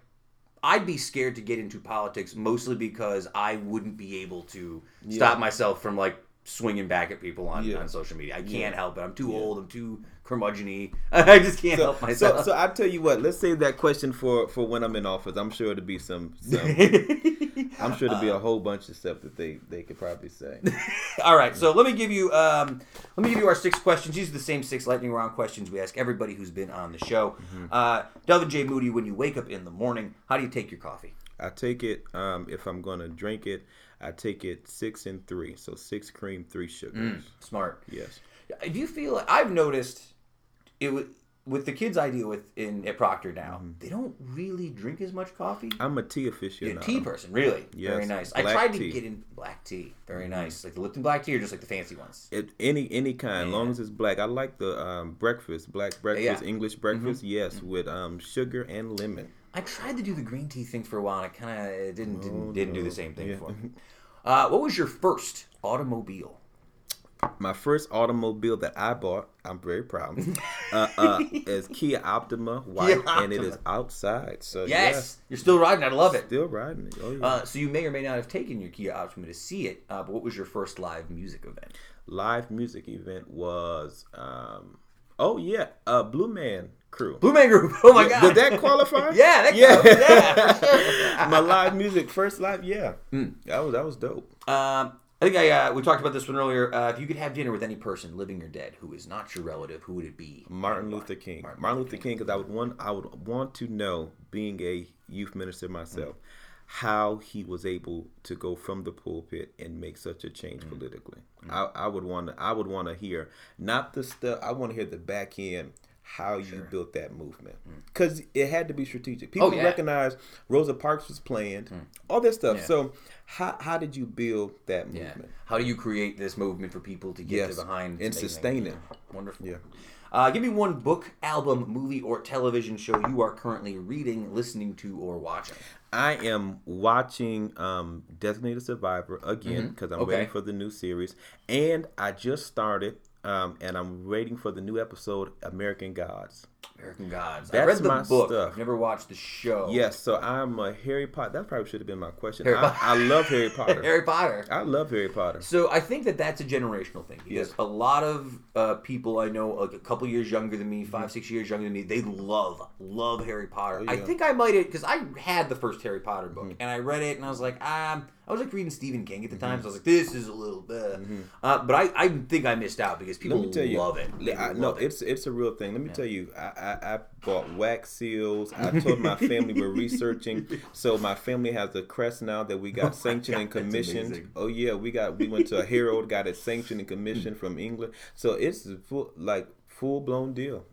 I'd be scared to get into politics mostly because I wouldn't be able to stop myself from like swinging back at people on, Yeah. on social media. I can't Yeah. help it. I'm too old. I'm too curmudgeon I just can't help So, myself. so I tell you what. Let's save that question for for when I'm in office. I'm sure it'll be some. some I'm sure there'll be a whole bunch of stuff that they they could probably say. All right, so let me give you um, let me give you our six questions. These are the same six lightning round questions we ask everybody who's been on the show. Mm-hmm. Uh, Delvin J. Moody, when you wake up in the morning, how do you take your coffee? I take it um, if I'm gonna drink it. I take it six and three, so six cream, three sugars. Smart. Yes. Do you feel like I've noticed it with with the kids I deal with in at Proctor now? Mm-hmm. They don't really drink as much coffee. I'm a tea You're aficionado. a tea person, really. Very Yes, nice. I tried to tea. Mm-hmm. get in black tea. Very nice. Like the Lipton black tea, or just like the fancy ones. It, any any kind, long Yeah. as it's black. I like the um, breakfast, black breakfast, Yeah. Mm-hmm. English breakfast. Yes, with um, sugar and lemon. I tried to do the green tea thing for a while, and I kind of didn't didn't, didn't do the same thing Yeah. for me. Uh, what was your first automobile? My first automobile that I bought, I'm very proud, uh, uh, is Kia Optima white, and it is outside. So Yes, you're still riding. I love it. still riding it. Oh yeah. Uh, so you may or may not have taken your Kia Optima to see it. Uh, but what was your first live music event? Live music event was, um, oh yeah, uh, Blue Man Crew. Blue Man Group. Oh my god. Did that qualify? Yeah, that yeah. counts. Yeah. My live music, first live, yeah, Hmm. that was that was dope. Um, I think I uh, we talked about this one earlier. Uh, if you could have dinner with any person, living or dead, who is not your relative, who would it be? Martin? Luther King. Martin Martin, Luther King, because I would want I would want to know, being a youth minister myself, how he was able to go from the pulpit and make such a change Mm. politically. I, I would want to I would want to hear not the stuff. I want to hear the back end. How you built that movement because it had to be strategic. People Mm. Oh, yeah. Mm. recognize Rosa Parks was planned, all this stuff. Yeah. So how how did you build that Yeah. movement? How do you create this movement for people to get Yes, to behind and sustain it. Wonderful. Yeah. Uh, give me one book, album, movie, or television show you are currently reading, listening to, or watching. I am watching um, Designated Survivor again because I'm Mm-hmm. Okay. waiting for the new series, and I just started, um, and I'm waiting for the new episode, American Gods. American Gods. That's read the my book. stuff. I've never watched the show. Yes, so I'm a Harry Potter. That probably should have been my question. I. I love Harry Potter. Harry Potter. I love Harry Potter. So I think that that's a generational thing because Yes. a lot of uh, people I know, like a couple years younger than me, five, six years younger than me, they love, love Harry Potter. I yeah. think I might have because I had the first Harry Potter book and I read it and I was like, um, I was like reading Stephen King at the time, mm-hmm. so I was like, this is a little bit. Uh, but I, I think I missed out because people Let me tell you, love it. They I, love no, it. it's it's a real thing. Let me tell you, I, I, I bought wax seals. I told my family we're researching, so my family has a crest now that we got oh sanctioned and God, that's commissioned. Oh yeah, we got we went to a Herald, got it sanctioned and commissioned from England. So it's full like full blown deal.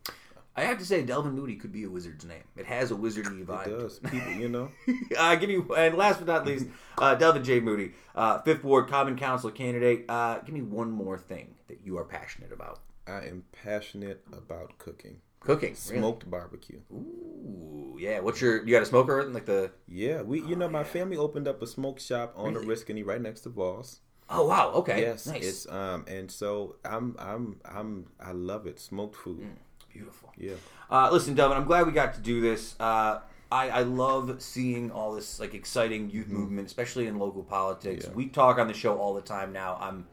I have to say, Delvin Moody could be a wizard's name. It has a wizardy vibe. It does. People, you know. uh, give me and last but not least, uh, Delvin J. Moody, uh, fifth ward Common Council candidate. Uh, give me one more thing that you are passionate about. I am passionate about cooking. Cooking, Smoked barbecue. Ooh, yeah. What's your? You got a smoker? Like the? Yeah, we you know my family opened up a smoke shop on Really? the Oriskany right next to Voss. Oh wow. Okay. Yes, Nice. it's um and so I'm I'm I'm I love it. Smoked food. Beautiful. Yeah. Uh, listen, Delvin, I'm glad we got to do this. Uh, I, I love seeing all this like exciting youth movement, especially in local politics. Mm-hmm. Yeah. We talk on the show all the time now. I'm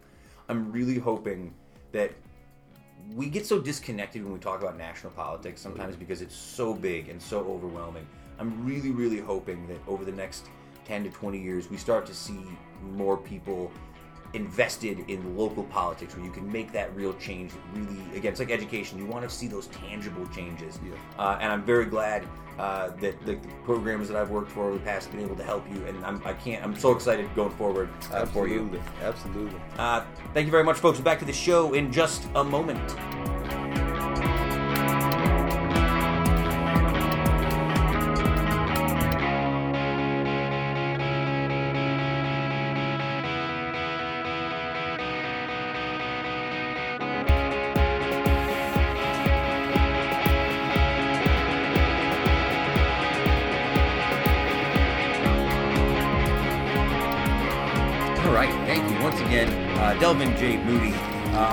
I'm really hoping that we get so disconnected when we talk about national politics sometimes because it's so big and so overwhelming. I'm really, really hoping that over the next 10 to 20 years, we start to see more people invested in local politics where you can make that real change really again it's like education you want to see those tangible changes Yeah. uh, and i'm very glad uh, that the programs that i've worked for over the past have been able to help you and I'm, i can't i'm so excited going forward uh, for you Absolutely. Absolutely. uh, thank you very much folks back to the show in just a moment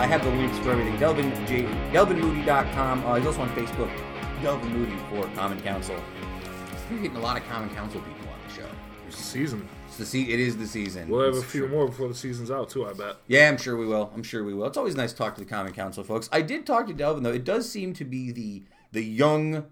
have the links for everything. Delvin J. DelvinMoody.com. Uh, he's also on Facebook. Delvin Moody for Common Council. We're getting a lot of Common Council people on the show. It's the season. It's the se- It is the season. We'll have a few true. more before the season's out too. I bet. Yeah, I'm sure we will. I'm sure we will. It's always nice to talk to the Common Council folks. I did talk to Delvin though. It does seem to be the the young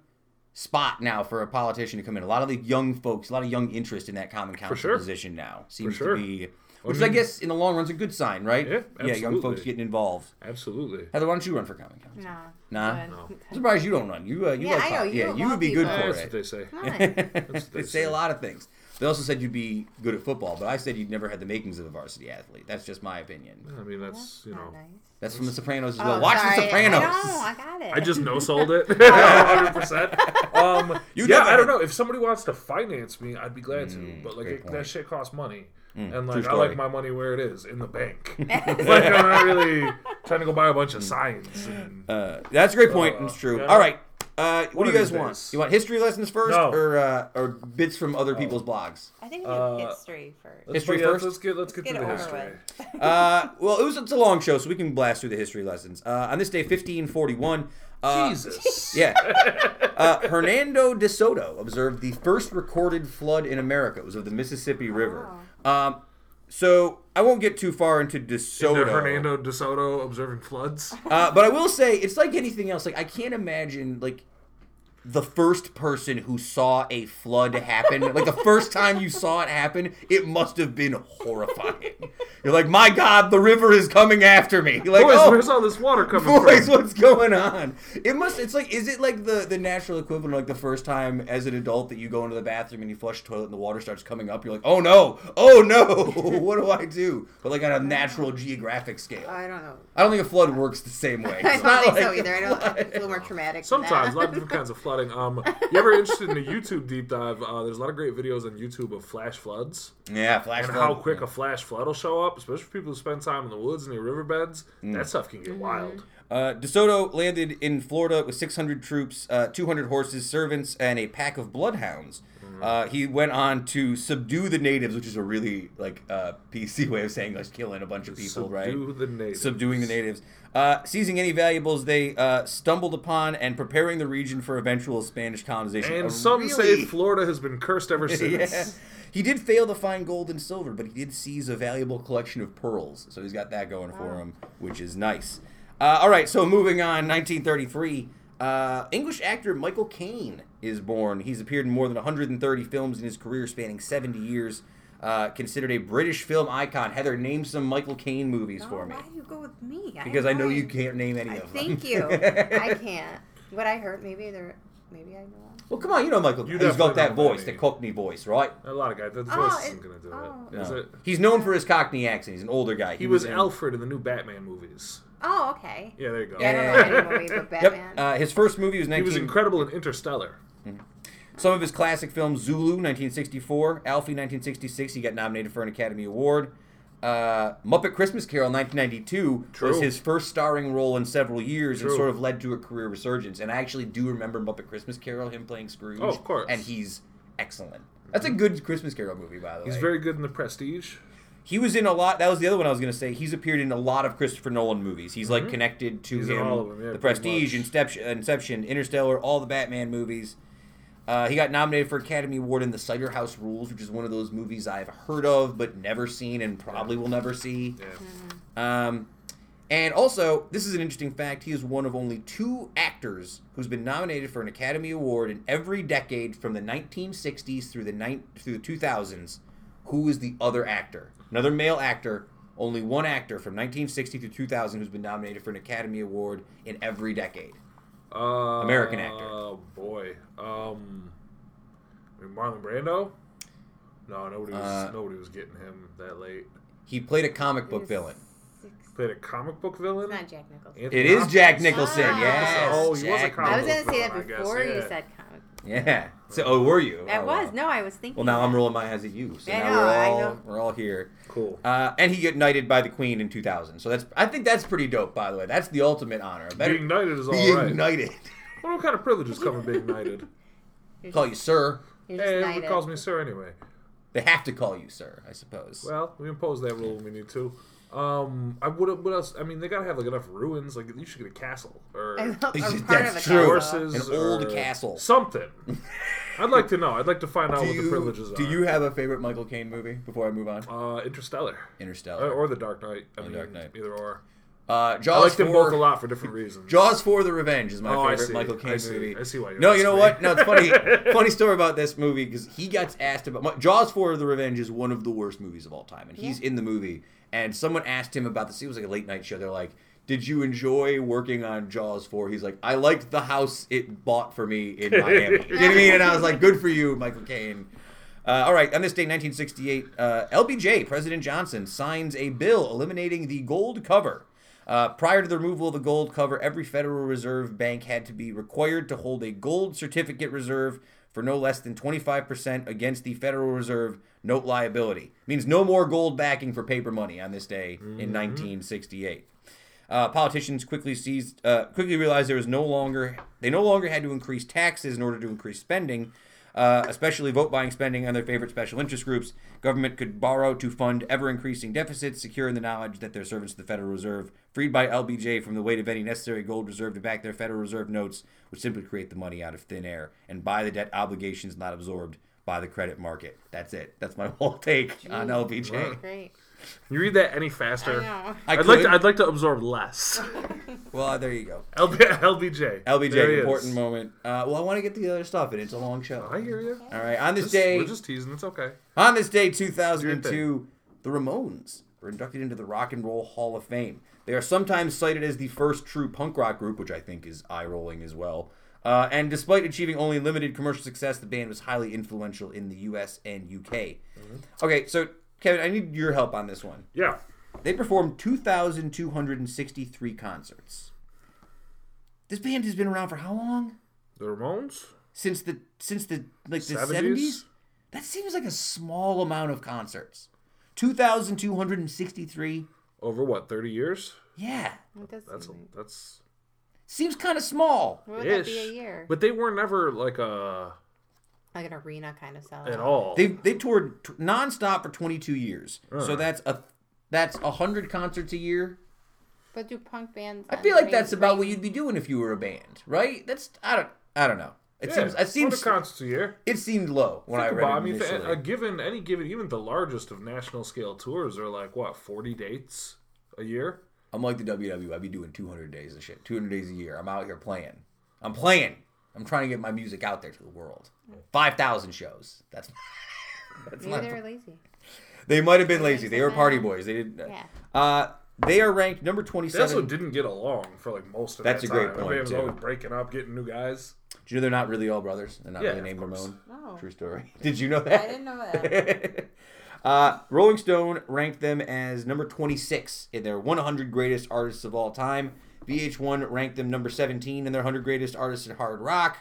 spot now for a politician to come in. A lot of the young folks, a lot of young interest in that Common Council sure. position now seems sure. to be, which I I guess in the long run's a good sign, right? Yeah, yeah, young folks getting involved. Absolutely. Heather, why don't you run for Common Council? Nah. Nah? No. I'm surprised you don't run. You, uh, you Yeah, like I know, you yeah, you would be good people. for That's what it. they say. Come on. they they say say. a lot of things. They also said you'd be good at football, but I said you'd never had the makings of a varsity athlete. That's just my opinion. I mean, that's you know. nice. That's from The Sopranos as Oh, well. Watch sorry. The Sopranos. I know, I got it. I just no sold it, 100. percent Um, You yeah, never I don't know. If somebody wants to finance me, I'd be glad to. Mm, But like, it, that shit costs money, and like I like my money where it is in the bank. like I'm not really trying to go buy a bunch of signs. And, Uh, that's a great point. Uh, it's true. yeah. All right. Uh, what One do you guys want? days. You want history lessons first, No. or uh, or bits from other people's blogs? I think we do Uh, history first. let's, History yeah, let's- first? Let's get let's get Get to the history. with. Uh, well, it was it's a long show, so we can blast through the history lessons. Uh, on this day, 1541. Uh, Jesus. Yeah. Uh, Hernando de Soto observed the first recorded flood in America. It was of the Mississippi River. Um, so I won't get too far into de Soto. Into Hernando de Soto observing floods. Uh, but I will say it's like anything else. Like I can't imagine like the first person who saw a flood happen. like the first time you saw it happen, it must have been horrifying. You're like, my God, the river is coming after me. You're like, Boys, oh, where's all this water coming boys, from? what's going on? It must. It's like, is it like the the natural equivalent, of like the first time as an adult that you go into the bathroom and you flush the toilet and the water starts coming up? You're like, oh no, oh no, what do I do? But like on a natural geographic scale. I don't know. I don't think a flood works the same way. I It's don't not think like so a either. I don't. flood. It's a little more traumatic. than Sometimes, that. a lot of different kinds of flooding. Um, you ever interested in a YouTube deep dive? Uh, there's a lot of great videos on YouTube of flash floods Yeah, flash and flood. how quick a flash flood will show up, especially for people who spend time in the woods and the riverbeds. Mm. That stuff can get wild. Uh, DeSoto landed in Florida with 600 troops, uh, 200 horses, servants, and a pack of bloodhounds. Mm-hmm. Uh, he went on to subdue the natives, which is a really like uh, PC way of saying like killing a bunch of people, right? Subdue the natives. Subduing the natives, uh, seizing any valuables they uh, stumbled upon, and preparing the region for eventual Spanish colonization. And A some really- say Florida has been cursed ever since. yeah. He did fail to find gold and silver, but he did seize a valuable collection of pearls. So he's got that going for him, which is nice. Uh, all right, so moving on, 1933. Uh, English actor Michael Caine is born. He's appeared in more than 130 films in his career, spanning 70 years. Uh, considered a British film icon. Heather, name some Michael Caine movies No, for me. Why do you go with me? Because I have know you can't name any I of them. Thank you. I can't. What I heard, maybe there, maybe I know. Well, come on, you know Michael. You He's got that voice, many. the Cockney voice, right? A lot of guys. That Oh, voice it- isn't going to do oh. it. Is No. it? He's known for his Cockney accent. He's an older guy. He was in- Alfred in the new Batman movies. Oh, okay. Yeah, there you go. Yeah, I don't know any movie but Yep. Uh, his first movie was 19. He was incredible in Interstellar. Some of his classic films: Zulu, 1964; Alfie, 1966. He got nominated for an Academy Award. Uh, Muppet Christmas Carol, 1992, was his first starring role in several years, and sort of led to a career resurgence. And I actually do remember Muppet Christmas Carol, him playing Scrooge. Oh, of course. And he's excellent. That's a good Christmas Carol movie, by the way. He's very good in The Prestige. He was in a lot. That was the other one I was going to say. He's appeared in a lot of Christopher Nolan movies. He's like connected to Mm-hmm. He's in him. all of them, yeah, the Prestige, much. Inception, Inception, Interstellar, all the Batman movies. Uh, he got nominated for Academy Award in The Cider House Rules, which is one of those movies I've heard of but never seen and probably will never see. Yeah. Um, And also, this is an interesting fact. He is one of only two actors who's been nominated for an Academy Award in every decade from the 1960s through the ni- through the 2000s. Who is the other actor? Another male actor. Only one actor from 1960 to 2000 who's been nominated for an Academy Award in every decade. Uh, American actor. Oh boy. Um, I mean, Marlon Brando. No, nobody was Uh, nobody was getting him that late. He played a comic book villain. Played a comic book villain. It's not Jack Nicholson. Anthony It is Hopkins? Jack Nicholson. Ah. Yes. Oh, he was a Jack comic I was gonna say that villain, I guess, before you yeah. said comic. Yeah. So, oh, were you? I Oh, was wow. no, I was thinking. Well, now I'm rolling my eyes at you. So I now know, we're I all know. we're all here. Cool. Uh, and he got knighted by the Queen in 2000. So that's I think that's pretty dope. By the way, that's the ultimate honor. Better Being knighted is all being right. knighted. What, what kind of privileges come with being knighted? You're Call just- you sir. You're just Hey, knighted. everyone calls me sir anyway. They have to call you sir, I suppose. Well, we impose that rule when we need to. Um, I would. What else? I mean, they gotta have like enough ruins. Like you should get a castle or I'm part That's of a true. castle. horses, An old or castle. something. I'd like to know. I'd like to find out do what you, the privileges are. do you have a favorite Michael Caine movie before I move on? uh, Interstellar Interstellar. or, or The Dark Knight? I The mean, Dark Knight. either or. Uh, Jaws I like them 4, both a lot for different reasons. Jaws for the Revenge is my Oh, favorite. Michael Caine movie. I see why you're No, you know what? No, it's funny. funny story about this movie because he gets asked about Jaws for the Revenge is one of the worst movies of all time, and he's Yeah. in the movie. And someone asked him about this. It was like a late night show. They're like, "Did you enjoy working on Jaws 4? He's like, "I liked the house it bought for me in Miami." you know what I mean? And I was like, "Good for you, Michael Caine." Uh, all right, on this day, 1968, uh, LBJ, President Johnson, signs a bill eliminating the gold cover. Uh, prior to the removal of the gold cover, every Federal Reserve bank had to be required to hold a gold certificate reserve for no less than 25% against the Federal Reserve note liability. Means no more gold backing for paper money on this day in 1968. Uh, politicians quickly seized, uh, quickly realized there was no longer they no longer had to increase taxes in order to increase spending, uh, especially vote buying spending on their favorite special interest groups. Government could borrow to fund ever increasing deficits, secure in the knowledge that their servants to the Federal Reserve, freed by LBJ from the weight of any necessary gold reserve to back their Federal Reserve notes, would simply create the money out of thin air and buy the debt obligations not absorbed by the credit market. That's it. That's my whole take on LBJ. Great. Can you read that any faster? I would like could. to. I'd like to absorb less. Well, there you go. LB, LBJ. There he LBJ, is. important moment. Uh, well, I want to get to the other stuff, and it's a long show. I hear you. All right, on this Just- day, we're just teasing. It's okay. on this day, 2002, the Ramones were inducted into the Rock and Roll Hall of Fame. They are sometimes cited as the first true punk rock group, which I think is eye rolling as well. Uh, and despite achieving only limited commercial success, the band was highly influential in the U.S. and UK. Okay, so Kevin, I need your help on this one. Yeah. They performed 2,263 concerts. This band has been around for how long? The Ramones. since the since the like the 70s? seventies. That seems like a small amount of concerts. Two thousand two hundred and sixty-three. Over what? Thirty years. Yeah, That's seem that's. seems kind of small. What would that be a year? But they were never like a Like an arena kind of sell. at all. They they toured t- nonstop for twenty-two years. So Uh. that's a that's a hundred concerts a year. But do punk bands? I feel like that's about what you'd be doing if you were a band, right? That's I don't I don't know. It yeah, seems it seems concerts a year. it seemed low when I read about, it I mean, initially. a given any given, even the largest of national scale tours are like what forty dates a year. I'm like the WWE. I'd be doing 200 days of shit. 200 days a year. I'm out here playing. I'm playing. I'm trying to get my music out there to the world. 5,000 shows. That's that's Maybe my. they were lazy. They might have been lazy. They were party boys. They didn't. Yeah. Uh, they are ranked number They 27. also didn't get along for like most of that time. That's that a great time. point, Everybody was too. always breaking up, getting new guys. Do you know they're not really all brothers? They're not Yeah, really of named course. Ramon. No. True story. Did you know that? I didn't know that. uh, Rolling Stone ranked them as number 26 in their 100 greatest artists of all time. VH1 ranked them number 17 in their 100 greatest artists in hard rock.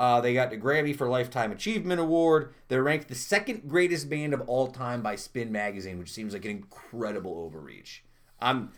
Uh, they got the Grammy for Lifetime Achievement Award. They're ranked the second greatest band of all time by Spin Magazine, which seems like an incredible overreach. I'm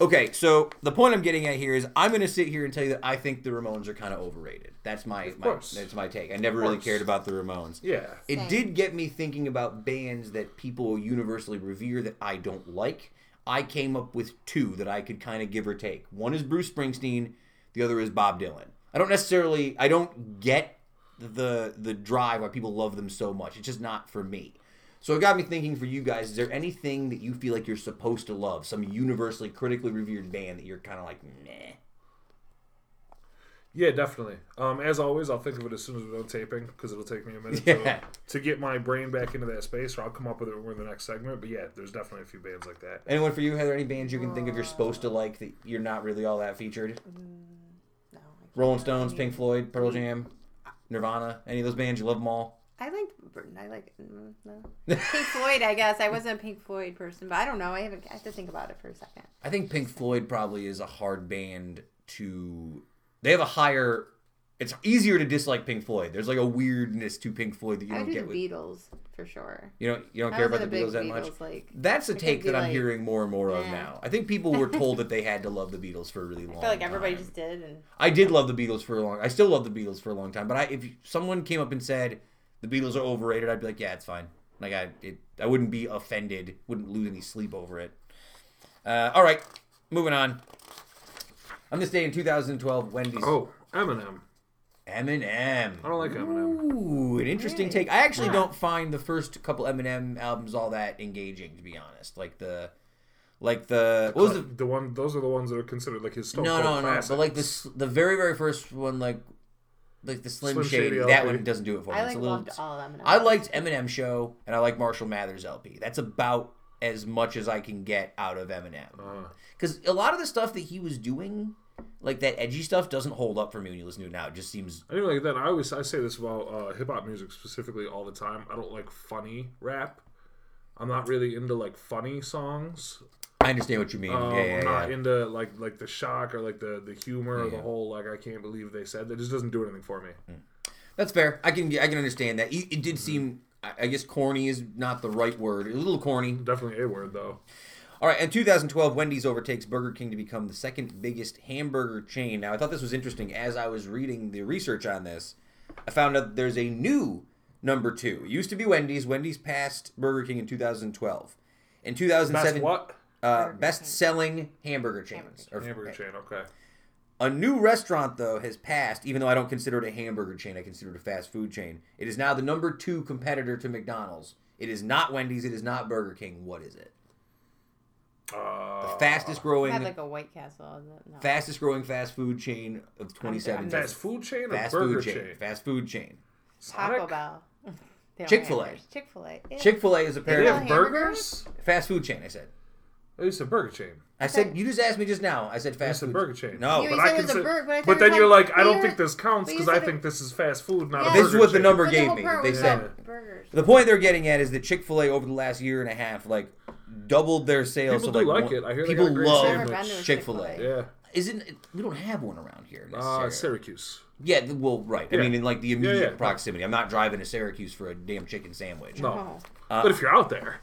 okay. So the point I'm getting at here is I'm going to sit here and tell you that I think the Ramones are kind of overrated. That's my, my that's my take. I never really cared about the Ramones. Yeah. It Same. did get me thinking about bands that people universally revere that I don't like. I came up with two that I could kind of give or take. One is Bruce Springsteen, the other is Bob Dylan. I don't necessarily I don't get the the drive why people love them so much. It's just not for me. So it got me thinking for you guys, is there anything that you feel like you're supposed to love? Some universally critically revered band that you're kind of like, meh. Yeah, definitely. Um, as always, I'll think of it as soon as we're done taping because it'll take me a minute Yeah. to, to get my brain back into that space, or I'll come up with it when in the next segment. But yeah, there's definitely a few bands like that. Anyone for you, Heather? Any bands you can think of you're supposed to like that you're not really all that featured? No, Rolling Stones, Pink Floyd, Pearl Jam, Nirvana. Any of those bands you love them all? I like I like mm, no. Pink Floyd. I guess I wasn't a Pink Floyd person, but I don't know. I haven't. I have to think about it for a second. I think Pink Floyd probably is a hard band to. They have a higher. It's easier to dislike Pink Floyd. There's like a weirdness to Pink Floyd that you I don't do get the with. Beatles for sure. You don't. You don't I care about the Beatles that much. Beatles, Like, That's a take that I'm like- hearing more and more of now. I think people were told that they had to love the Beatles for a really long. I feel like everybody time. just did, and I did love the Beatles for a long. I still love the Beatles for a long time. But I, if someone came up and said the Beatles are overrated, I'd be like, yeah, it's fine. Like I, it, I wouldn't be offended. Wouldn't lose any sleep over it. Uh, all right, moving on. On this day in 2012, Wendy's Oh, Eminem. Eminem. I don't like Eminem. Ooh, an interesting take. I actually Huh. don't find the first couple Eminem albums all that engaging, to be honest. Like the, like the what was the the one? Those are the ones that are considered like his Stone no Cold no no, classics. but like this the very very first one like like the Slim, Slim Shady, Shady that LP. one doesn't do it for me. I it's like a little. loved all of them. I liked Eminem Show and I like Marshall Mathers LP. That's about as much as I can get out of Eminem. Uh, Because a lot of the stuff that he was doing, like that edgy stuff, doesn't hold up for me when you listen to it now. It just seems anyway, like that. I always I say this about uh, hip hop music specifically all the time. I don't like funny rap. I'm not really into like funny songs. I understand what you mean. Um, yeah, yeah, I'm not yeah. into like like the shock or like the the humor or the whole like I can't believe they said that. Just doesn't do anything for me. That's fair. I can I can understand that. It, it did seem. I I guess corny is not the right word. A little corny. Definitely a word though. All right, in 2012, Wendy's overtakes Burger King to become the second biggest hamburger chain. Now, I thought this was interesting. As I was reading the research on this, I found out there's a new number two. It used to be Wendy's. Wendy's passed Burger King in 2012. In 2007, That's what uh, best-selling hamburger chains. Or- hamburger chain. Okay. A new restaurant, though, has passed, even though I don't consider it a hamburger chain, I consider it a fast food chain. It is now the number two competitor to McDonald's. It is not Wendy's, it is not Burger King. What is it? Uh, The fastest growing had like a White Castle. No. fastest growing fast food chain of 2017. fast food chain or Fast burger food chain. chain? Fast food chain. Taco Bell. Chick-fil-A. Chick Fil A. Chick Fil A is They apparently have hamburgers? burgers. fast food chain. I said. Oh, you said burger chain. I said you just asked me just now. I said You fast said food. burger chain. No, You but said I it was a consider. burger, but I thought But it then was you're like- like, I don't think this counts because I think this is fast food, not Yeah. a This is burger what the chain. number But the gave me. They was said burgers. the point they're getting at is that Chick Fil A over the last year and a half, like, doubled their sales. People to, do like, like one- it. I hear they people got a great love I've never been to a Chick-fil-A. Chick-fil-A. Yeah. Isn't it, we don't have one around here Uh. Syracuse. yeah, th- well, right. I Yeah. mean, in like the immediate yeah. proximity. I'm not driving to Syracuse for a damn chicken sandwich. No. Oh. but if you're out there,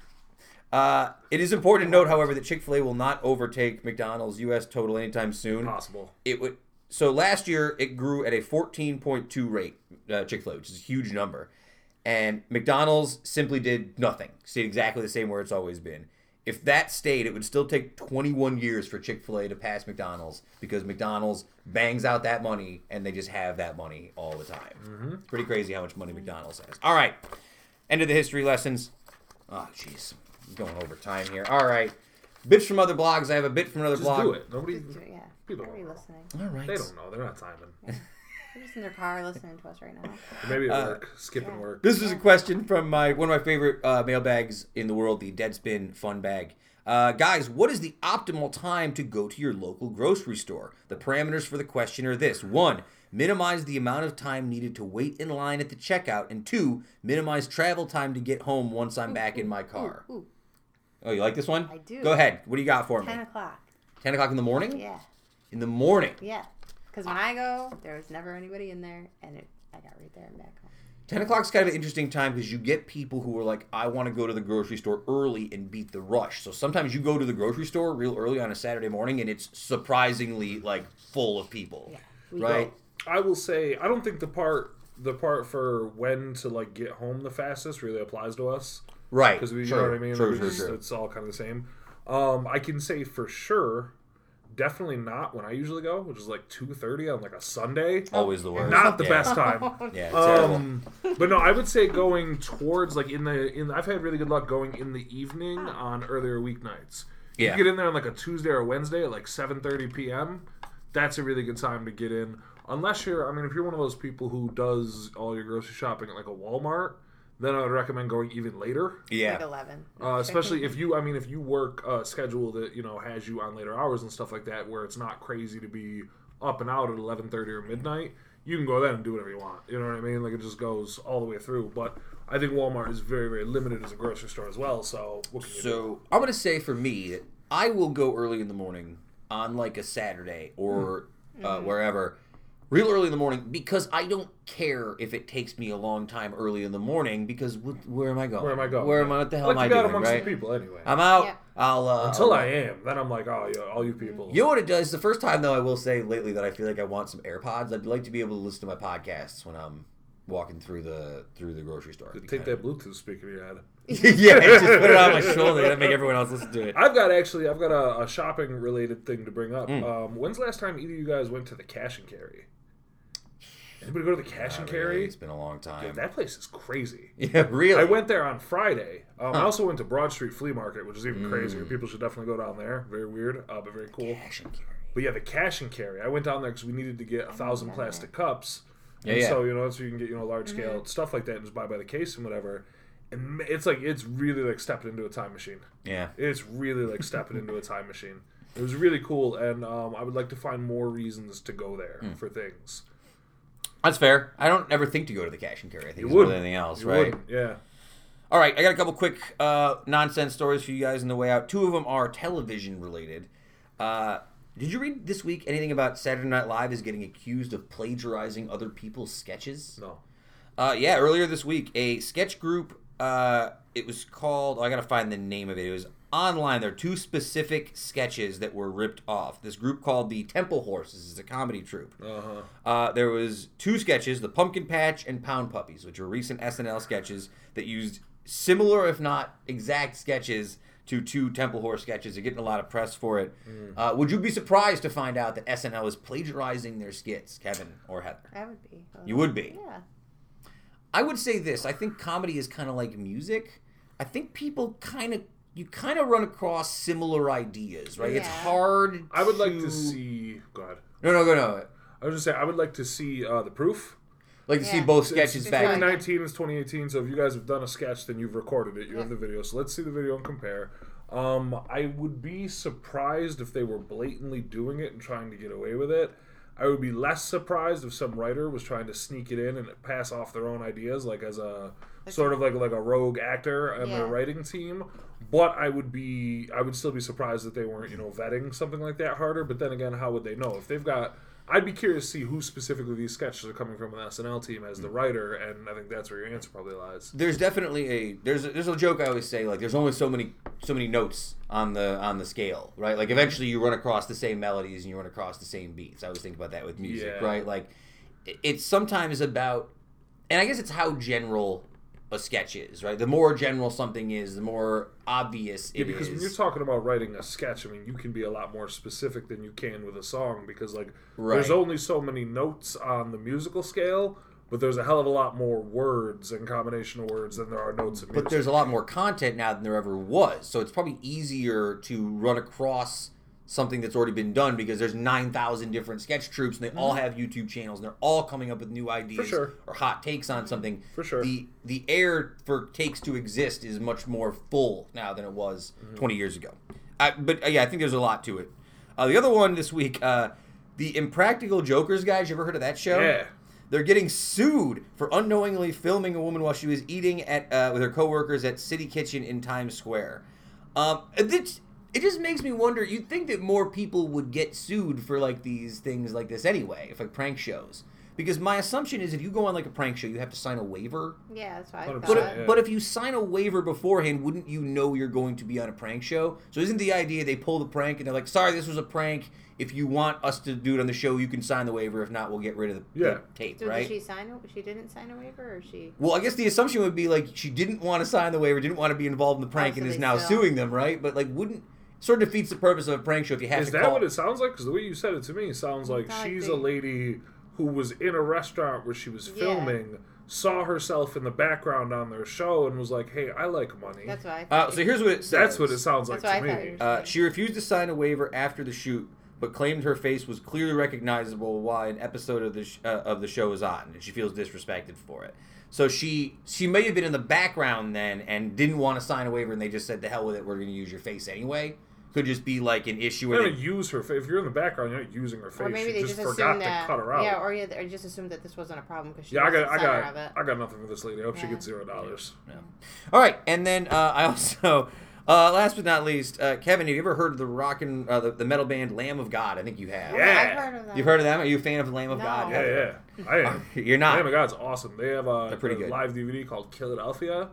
Uh, it is important to note, however, that Chick Fil A will not overtake McDonald's U.S. total anytime soon. possible. It would. So last year it grew at a 14.2 rate, uh, Chick Fil A, which is a huge number, and McDonald's simply did nothing. Stayed exactly the same where it's always been. If that stayed, it would still take 21 years for Chick Fil A to pass McDonald's because McDonald's bangs out that money and they just have that money all the time. It's pretty crazy how much money McDonald's has. All right, end of the history lessons. Oh, jeez, going over time here. All right, bits from other blogs. I have a bit from another Just blog. do it. Nobody. Just do it, yeah. People They're don't know. listening. All right. They don't know. They're not timing. They're just in their car listening to us right now. Or maybe at work, skipping yeah. work. This is a question from my one of my favorite uh, mailbags in the world, the Deadspin Fun Bag. Uh, guys, what is the optimal time to go to your local grocery store? The parameters for the question are this: one, minimize the amount of time needed to wait in line at the checkout, and two, minimize travel time to get home once I'm back in my car. Ooh, Oh, you like this one? I do. Go ahead. What do you got for me? 10 o'clock. Ten o'clock in the morning. Yeah. In the morning. Yeah. Because when I go, there was never anybody in there, and it, I got right there and back home. 10 o'clock's kind of an interesting time because you get people who are like, I want to go to the grocery store early and beat the rush. So sometimes you go to the grocery store real early on a Saturday morning and it's surprisingly like full of people. Yeah. We Right? I will say I don't think the part the part for when to like get home the fastest really applies to us Right. because we Sure, you know what I mean. True, true, just- true. It's all kind of the same. Um, I can say for sure definitely not when I usually go, which is like two thirty on like a Sunday. Always the worst. Not the Yeah. best time. Yeah, terrible. Um, but no, I would say going towards like in the in. I've had really good luck going in the evening on earlier weeknights. Yeah. You get in there on like a Tuesday or Wednesday at like seven thirty p.m. That's a really good time to get in. Unless you're, I mean, if you're one of those people who does all your grocery shopping at like a Walmart, then I would recommend going even later. yeah. Like eleven. Uh, especially if you, I mean, if you work a schedule that you know has you on later hours and stuff like that, where it's not crazy to be up and out at eleven thirty or midnight, you can go then and do whatever you want. You know what I mean? Like it just goes all the way through. But I think Walmart is very, very limited as a grocery store as well. So what can you do? So I'm gonna say for me I will go early in the morning on like a Saturday or uh, wherever, real early in the morning because I don't care if it takes me a long time early in the morning because wh- where am I going? Where am I going? Where am I? What the hell Like am I you got doing? amongst Right? the people anyway. I'm out. Yeah. I'll uh, Until I am, then I'm like, oh yeah, all you people. You know what it does? The first time though, I will say lately that I feel like I want some AirPods. I'd like to be able to listen to my podcasts when I'm walking through the through the grocery store. Take that Bluetooth speaker you had. yeah, just put it on my shoulder and make everyone else listen to it. I've got actually, I've got a, a shopping related thing to bring up. Mm. Um, when's the last time either of you guys went to the cash and carry? Anybody go to the cash and Not really. carry? It's been a long time. That place is crazy. Yeah, really. I went there on Friday. Um, I also went to Broad Street Flea Market, which is even Mm. crazier. People should definitely go down there. Very weird, uh, but very cool. Cash and carry. But yeah, the cash and carry. I went down there because we needed to get a thousand plastic cups. Yeah, and yeah. So you know, so you can get you know large scale stuff like that and just buy by the case and whatever. And it's like it's really like stepping into a time machine. Yeah. It's really like stepping into a time machine. It was really cool, and um, I would like to find more reasons to go there Hmm. for things. That's fair. I don't ever think to go to the cash and carry. I think more than anything else, You right? wouldn't, Yeah. All right, I got a couple quick uh, nonsense stories for you guys on the way out. Two of them are television related. Uh, did you read this week anything about Saturday Night Live is getting accused of plagiarizing other people's sketches? No. Uh, yeah, earlier this week, a sketch group. Uh, it was called. Oh, I gotta find the name of it. It was online. There are two specific sketches that were ripped off. This group called the Temple Horses is a comedy troupe. Uh-huh. Uh, there was two sketches, the Pumpkin Patch and Pound Puppies, which were recent SNL sketches that used similar, if not exact, sketches to two Temple Horse sketches. They're getting a lot of press for it. Uh, would you be surprised to find out that SNL is plagiarizing their skits, Kevin or Heather? I would be. You would be. Yeah. I would say this. I think comedy is kind of like music. I think people kind of you kind of run across similar ideas, right? It's hard. I would like to see. Go ahead. No, no, go no. I was just say I would like to see uh, the proof. Like to see both It's sketches it's back. 2019 is 2018. So if you guys have done a sketch, then you've recorded it. You have the video. So let's see the video and compare. Um, I would be surprised if they were blatantly doing it and trying to get away with it. I would be less surprised if some writer was trying to sneak it in and pass off their own ideas, like as a sort of like like a rogue actor on Yeah. their writing team. But I would be, I would still be surprised that they weren't, you know, vetting something like that harder. But then again, how would they know if they've got? I'd be curious to see who specifically these sketches are coming from an SNL team as the hmm. writer, and I think that's where your answer probably lies. There's definitely a there's a, there's a joke I always say like there's only so many so many notes on the on the scale, right? Like eventually you run across the same melodies and you run across the same beats. I always think about that with music, Yeah. right? Like it's sometimes about and I guess it's how general a sketch is, right? The more general something is, the more obvious it Yeah, because when is. you're talking about writing a sketch, I mean, you can be a lot more specific than you can with a song because, like, there's only so many notes on the musical scale, but there's a hell of a lot more words and combination of words than there are notes but there's a lot more content now than there ever was. So it's probably easier to run across something that's already been done because there's 9,000 different sketch troops and they all have YouTube channels and they're all coming up with new ideas Mm-hmm. sure. or hot takes on something. For sure. The the air for takes to exist is much more full now than it was Mm-hmm. 20 years ago. I, but uh, yeah, I think there's a lot to it. Uh, the other one this week, uh, the Impractical Jokers guys. You ever heard of that show? Yeah. They're getting sued for unknowingly filming a woman while she was eating at uh, with her coworkers at City Kitchen in Times Square. Um, it, it just makes me wonder. You'd think that more people would get sued for like these things like this anyway, if like prank shows. Because my assumption is, if you go on like a prank show, you have to sign a waiver. Yeah, that's what I thought. But Yeah. if, but if you sign a waiver beforehand, wouldn't you know you're going to be on a prank show? So isn't the idea they pull the prank and they're like, "Sorry, this was a prank. If you want us to do it on the show, you can sign the waiver. If not, we'll get rid of the, the Yeah. tape." so right? did she sign it? She didn't sign a waiver, or she? Well, I guess the assumption would be like she didn't want to sign the waiver, didn't want to be involved in the prank, Oh, so and is now still- suing them, right? But like, wouldn't sort of defeats the purpose of a prank show if you have Is to Is that call. what it sounds like? Because the way you said it to me sounds like not she's they- a lady who was in a restaurant where she was Yeah. filming, saw herself in the background on their show, and was like, "Hey, I like money." That's what I. uh, so here's what it says. That's what it sounds like That's to what I thought me. Uh, she refused to sign a waiver after the shoot, but claimed her face was clearly recognizable while an episode of the sh- uh, of the show is on, and she feels disrespected for it. So she she may have been in the background then and didn't want to sign a waiver, and they just said, "The hell with it, we're going to use your face anyway." Could just be like an issue You're where gonna they, use her face. If you're in the background, you're not using her face. Or maybe they just, just, forgot assumed to cut her out. Yeah, or yeah, or just assumed that this wasn't a problem because she yeah, I got, I got. I got nothing for this lady. I hope she gets zero dollars. Yeah. All right, and then uh, I also, uh, last but not least, uh, Kevin, have you ever heard of the rock and uh, the, the metal band Lamb of God? I think you have. Oh, Yeah. I've heard of that. You've heard of them? Are you a fan of Lamb of No. God? Yeah, yeah. I am. You're not. Lamb of God's awesome. They have a, They're pretty a good. live DVD called Philadelphia.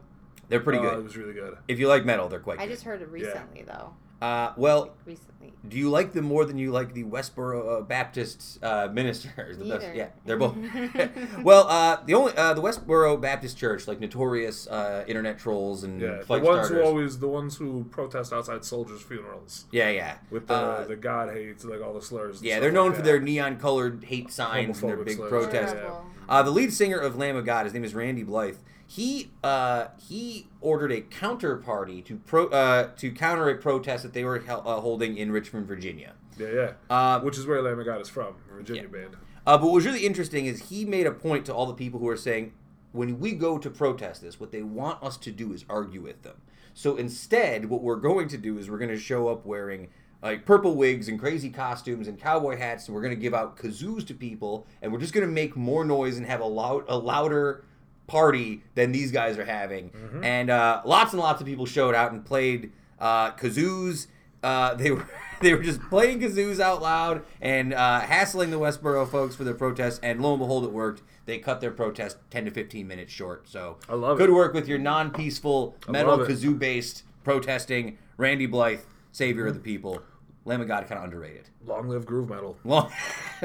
They're pretty Uh, good. It was really good. If you like metal, they're quite I good. just heard it recently though. Uh, well, Recently. do you like them more than you like the Westboro uh, Baptist uh, ministers? The best, yeah, they're both. well, uh, the only uh, the Westboro Baptist Church, like notorious uh, internet trolls and Yeah, the ones starters. who always the ones who protest outside soldiers' funerals yeah, yeah. with the Uh, the God hates, like all the slurs. yeah, they're known like for that. their neon-colored hate signs and their big slurs. protests. Yeah. Uh, the lead singer of Lamb of God, his name is Randy Blythe. He uh, he ordered a counter party to pro uh, to counter a protest that they were hel- uh, holding in Richmond, Virginia. Yeah, yeah. Uh, Which is where Lamb God is from, Virginia Yeah. band. Uh, but what was really interesting is he made a point to all the people who are saying, when we go to protest this, what they want us to do is argue with them. So instead, what we're going to do is we're going to show up wearing like purple wigs and crazy costumes and cowboy hats, and we're going to give out kazoos to people, and we're just going to make more noise and have a loud, a louder party than these guys are having. And uh, lots and lots of people showed out and played uh, kazoos. Uh, they were they were just playing kazoos out loud and uh, hassling the Westboro folks for their protest. And lo and behold, it worked. They cut their protest ten to fifteen minutes short. So I love good it. work with your non-peaceful metal kazoo based protesting. Randy Blythe, savior of the people. Lamb of God, kind of underrated. Long live groove metal. Long.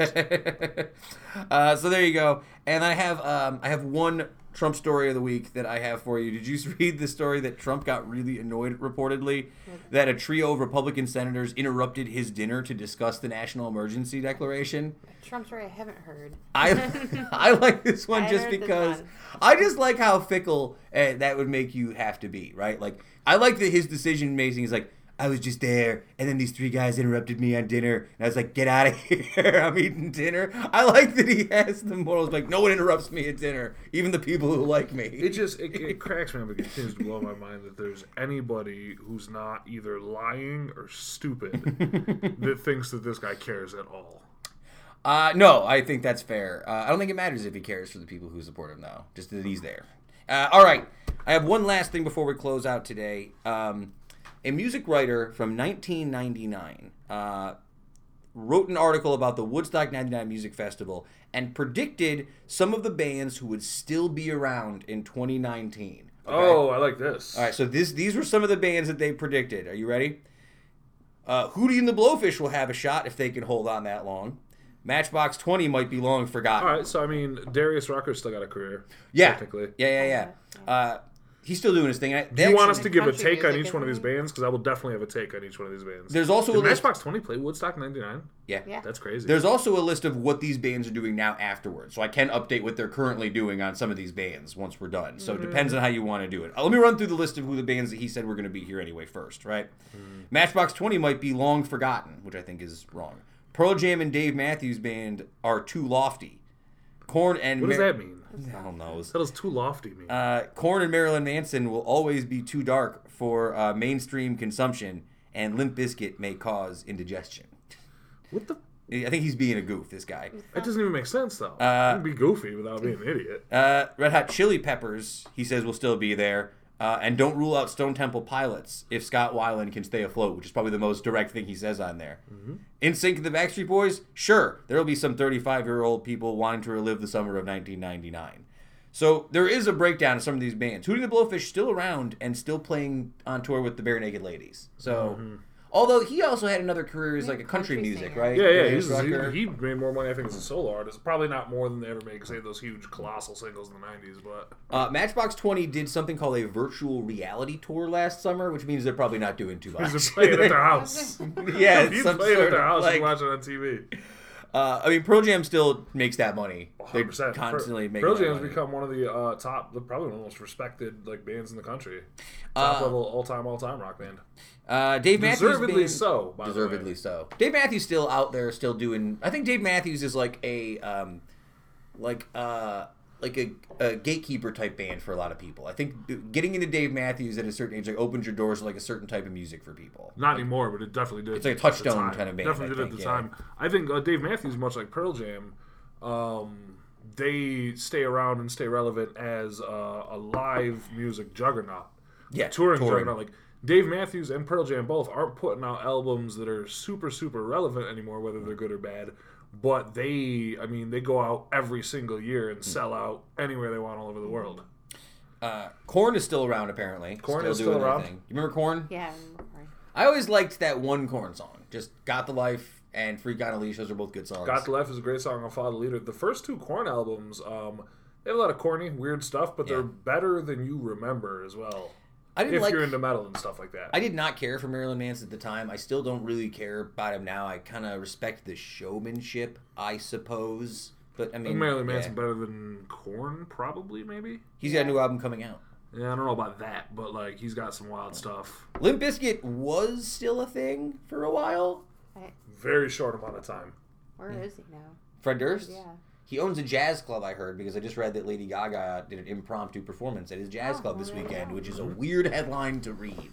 uh, so there you go. And I have um, I have one Trump story of the week that I have for you. Did you read the story that Trump got really annoyed reportedly that a trio of Republican senators interrupted his dinner to discuss the national emergency declaration? Trump's right. I haven't heard. I I like this one I just because one. I just like how fickle uh, that would make you have to be, right? Like I like that his decision making is like I was just there, and then these three guys interrupted me on dinner, and I was like, "Get out of here! I'm eating dinner." I like that he has the morals like, "No one interrupts me at dinner, even the people who like me." It just it, it cracks me up. It continues to blow my mind that there's anybody who's not either lying or stupid that thinks that this guy cares at all. Uh, no, I think that's fair. Uh, I don't think it matters if he cares for the people who support him, though. Just that he's there. Uh, all right. I have one last thing before we close out today. Um, a music writer from 1999 uh, wrote an article about the Woodstock 99 Music Festival and predicted some of the bands who would still be around in 2019. Okay? Oh, I like this. All right, so this these were some of the bands that they predicted. Are you ready? Uh, Hootie and the Blowfish will have a shot if they can hold on that long. Matchbox 20 might be long forgotten. All right, so I mean, Darius Rucker's still got a career. yeah. technically. Yeah, yeah, yeah. Uh, he's still doing his thing. I- Do you want us to give a take on each one of these bands? Because I will definitely have a take on each one of these bands. There's also Did a list. Matchbox 20 play Woodstock 99? Yeah. Yeah. That's crazy. There's also a list of what these bands are doing now afterwards. So I can update what they're currently doing on some of these bands once we're done. So it depends on how you want to do it. Uh, let me run through the list of who the bands that he said were going to be here anyway first, right? Matchbox 20 might be long forgotten, which I think is wrong. Pearl Jam and Dave Matthews Band are too lofty. Korn and what does Mar- that mean? Hell knows. That was too lofty, mean. Uh, Korn and Marilyn Manson will always be too dark for uh, mainstream consumption, and Limp Bizkit may cause indigestion. what the? I think he's being a goof, this guy. That doesn't even make sense, though. Uh, you can be goofy without being an idiot. Uh, Red Hot Chili Peppers, he says, will still be there. Uh, and don't rule out Stone Temple Pilots if Scott Weiland can stay afloat, which is probably the most direct thing he says on there. NSYNC the Backstreet Boys, sure, there will be some 35 year old people wanting to relive the summer of 1999. So there is a breakdown of some of these bands. Hootie and the Blowfish still around and still playing on tour with the Barenaked Ladies. So mm-hmm. Although he also had another career as like a country, Country music, singer. right? Yeah, yeah, he's, he, he made more money, I think, as a solo artist. Probably not more than they ever made, say, those huge, colossal singles in the 90s, but... Uh, Matchbox Twenty did something called a virtual reality tour last summer, which means they're probably not doing too much. He's just playing at their house. yeah, it's He's some playing at their house like- and watching on TV. Uh, I mean, Pearl Jam still makes that money. They 100%. constantly make Pearl Jam's money. become one of the uh, top, probably one of the most respected like bands in the country. Uh, Top level, all time, all time rock band. Uh, Dave Matthews Deservedly being- so. By Deservedly the way. so. Dave Matthews still out there, still doing. I think Dave Matthews is like a, um, like uh, like a, a gatekeeper type band for a lot of people. I think getting into Dave Matthews at a certain age like opens your doors to like a certain type of music for people. Not anymore, but it definitely did. It's like a touchstone kind of band, Definitely I did think, at the yeah. time. I think uh, Dave Matthews, much like Pearl Jam, um, they stay around and stay relevant as uh, a live music juggernaut. Yeah, touring, touring. juggernaut. Like Dave Matthews and Pearl Jam both aren't putting out albums that are super super relevant anymore, whether they're good or bad. But they, I mean, they go out every single year Hmm. and sell out anywhere they want all over the world. Uh, Korn is still around apparently. Korn is doing still around. thing. You remember Korn? Yeah. I remember. I always liked that one Korn song. Just "Got the Life" and "Freak on a Leash." Those are both good songs. Got the Life is a great song on Follow the Leader. The first two Korn albums, um, they have a lot of corny, weird stuff, but they're better than you remember as well. I didn't If like. you're into metal and stuff like that. I did not care for Marilyn Manson at the time. I still don't really care about him now. I kind of respect the showmanship, I suppose. But I mean, Marilyn yeah. Manson better than Korn, probably, maybe. He's got a new album coming out. Yeah, I don't know about that, but like he's got some wild stuff. Limp Bizkit was still a thing for a while. Very short amount of time. Where is he now? Fred Durst. Yeah. He owns a jazz club, I heard, because I just read that Lady Gaga did an impromptu performance at his jazz Oh, club this well, there you weekend, which is a weird headline to read.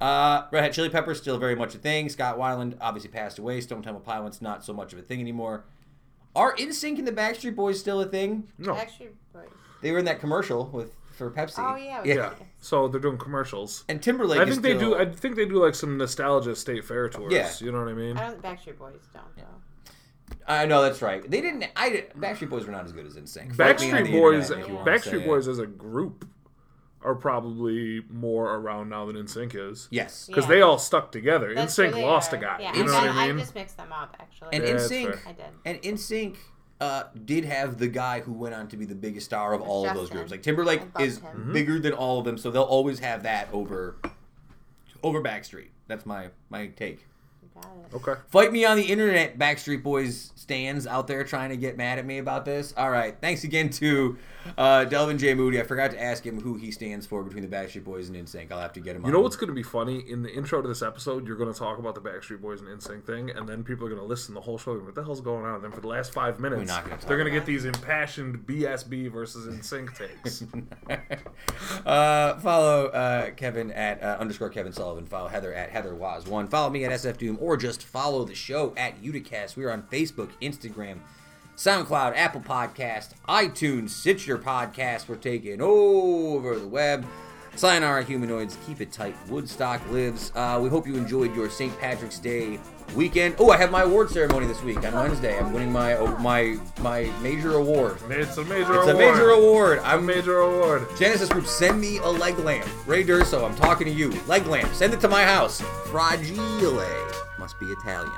Uh, Red Hot Chili Peppers still very much a thing. Scott Weiland obviously passed away. Stone Temple Pilots not so much of a thing anymore. Are NSYNC and the Backstreet Boys still a thing? No. Actually, boys. They were in that commercial with for Pepsi. Oh yeah. Yeah. Yeah. So they're doing commercials. And Timberlake. I is think they still- do. I think they do like some nostalgia state fair tours. Yeah. You know what I mean? I don't. Think Backstreet Boys don't though. I know that's right. They didn't. I Backstreet Boys were not as good as NSYNC. Fight me on Backstreet Boys. internet if you Backstreet it. Boys as a group are probably more around now than NSYNC is. Yes. Because Yeah. they all stuck together. That's NSYNC lost are. a guy. Yeah, you know I, what I mean? I just mixed them up actually. And Yeah, NSYNC. I did. And NSYNC uh, did have the guy who went on to be the biggest star of all of those groups. Like Timberlake is him. Mm-hmm. bigger than all of them, so they'll always have that over over Backstreet. That's my my take. Okay. Fight me on the internet, Backstreet Boys stands out there trying to get mad at me about this. All right, thanks again to uh, Delvin J. Moody. I forgot to ask him who he stands for between the Backstreet Boys and NSYNC. I'll have to get him. You know what's going to be funny? In the intro to this episode, you're going to talk about the Backstreet Boys and NSYNC thing, and then people are going to listen the whole show. And what the hell's going on? And then for the last five minutes, gonna they're going to get these impassioned BSB versus NSYNC takes. uh, follow uh, Kevin at uh, underscore Kevin Sullivan. Follow Heather at Heather Waz one. Follow me at SF Doom, or just follow the show at Uticast. We are on Facebook, Instagram, SoundCloud, Apple Podcast, iTunes, Stitcher Podcast. We're taking over the web. Sayonara, humanoids. Keep it tight. Woodstock lives. Uh, we hope you enjoyed your St. Patrick's Day weekend. Oh, I have my award ceremony this week on Wednesday. I'm winning my oh, my my major award. it's a major award. It's award. a major award. I'm a major award. Genesis Group, send me a leg lamp. Ray Durso, I'm talking to you. Leg lamp, send it to my house. Fragile. Must be Italian.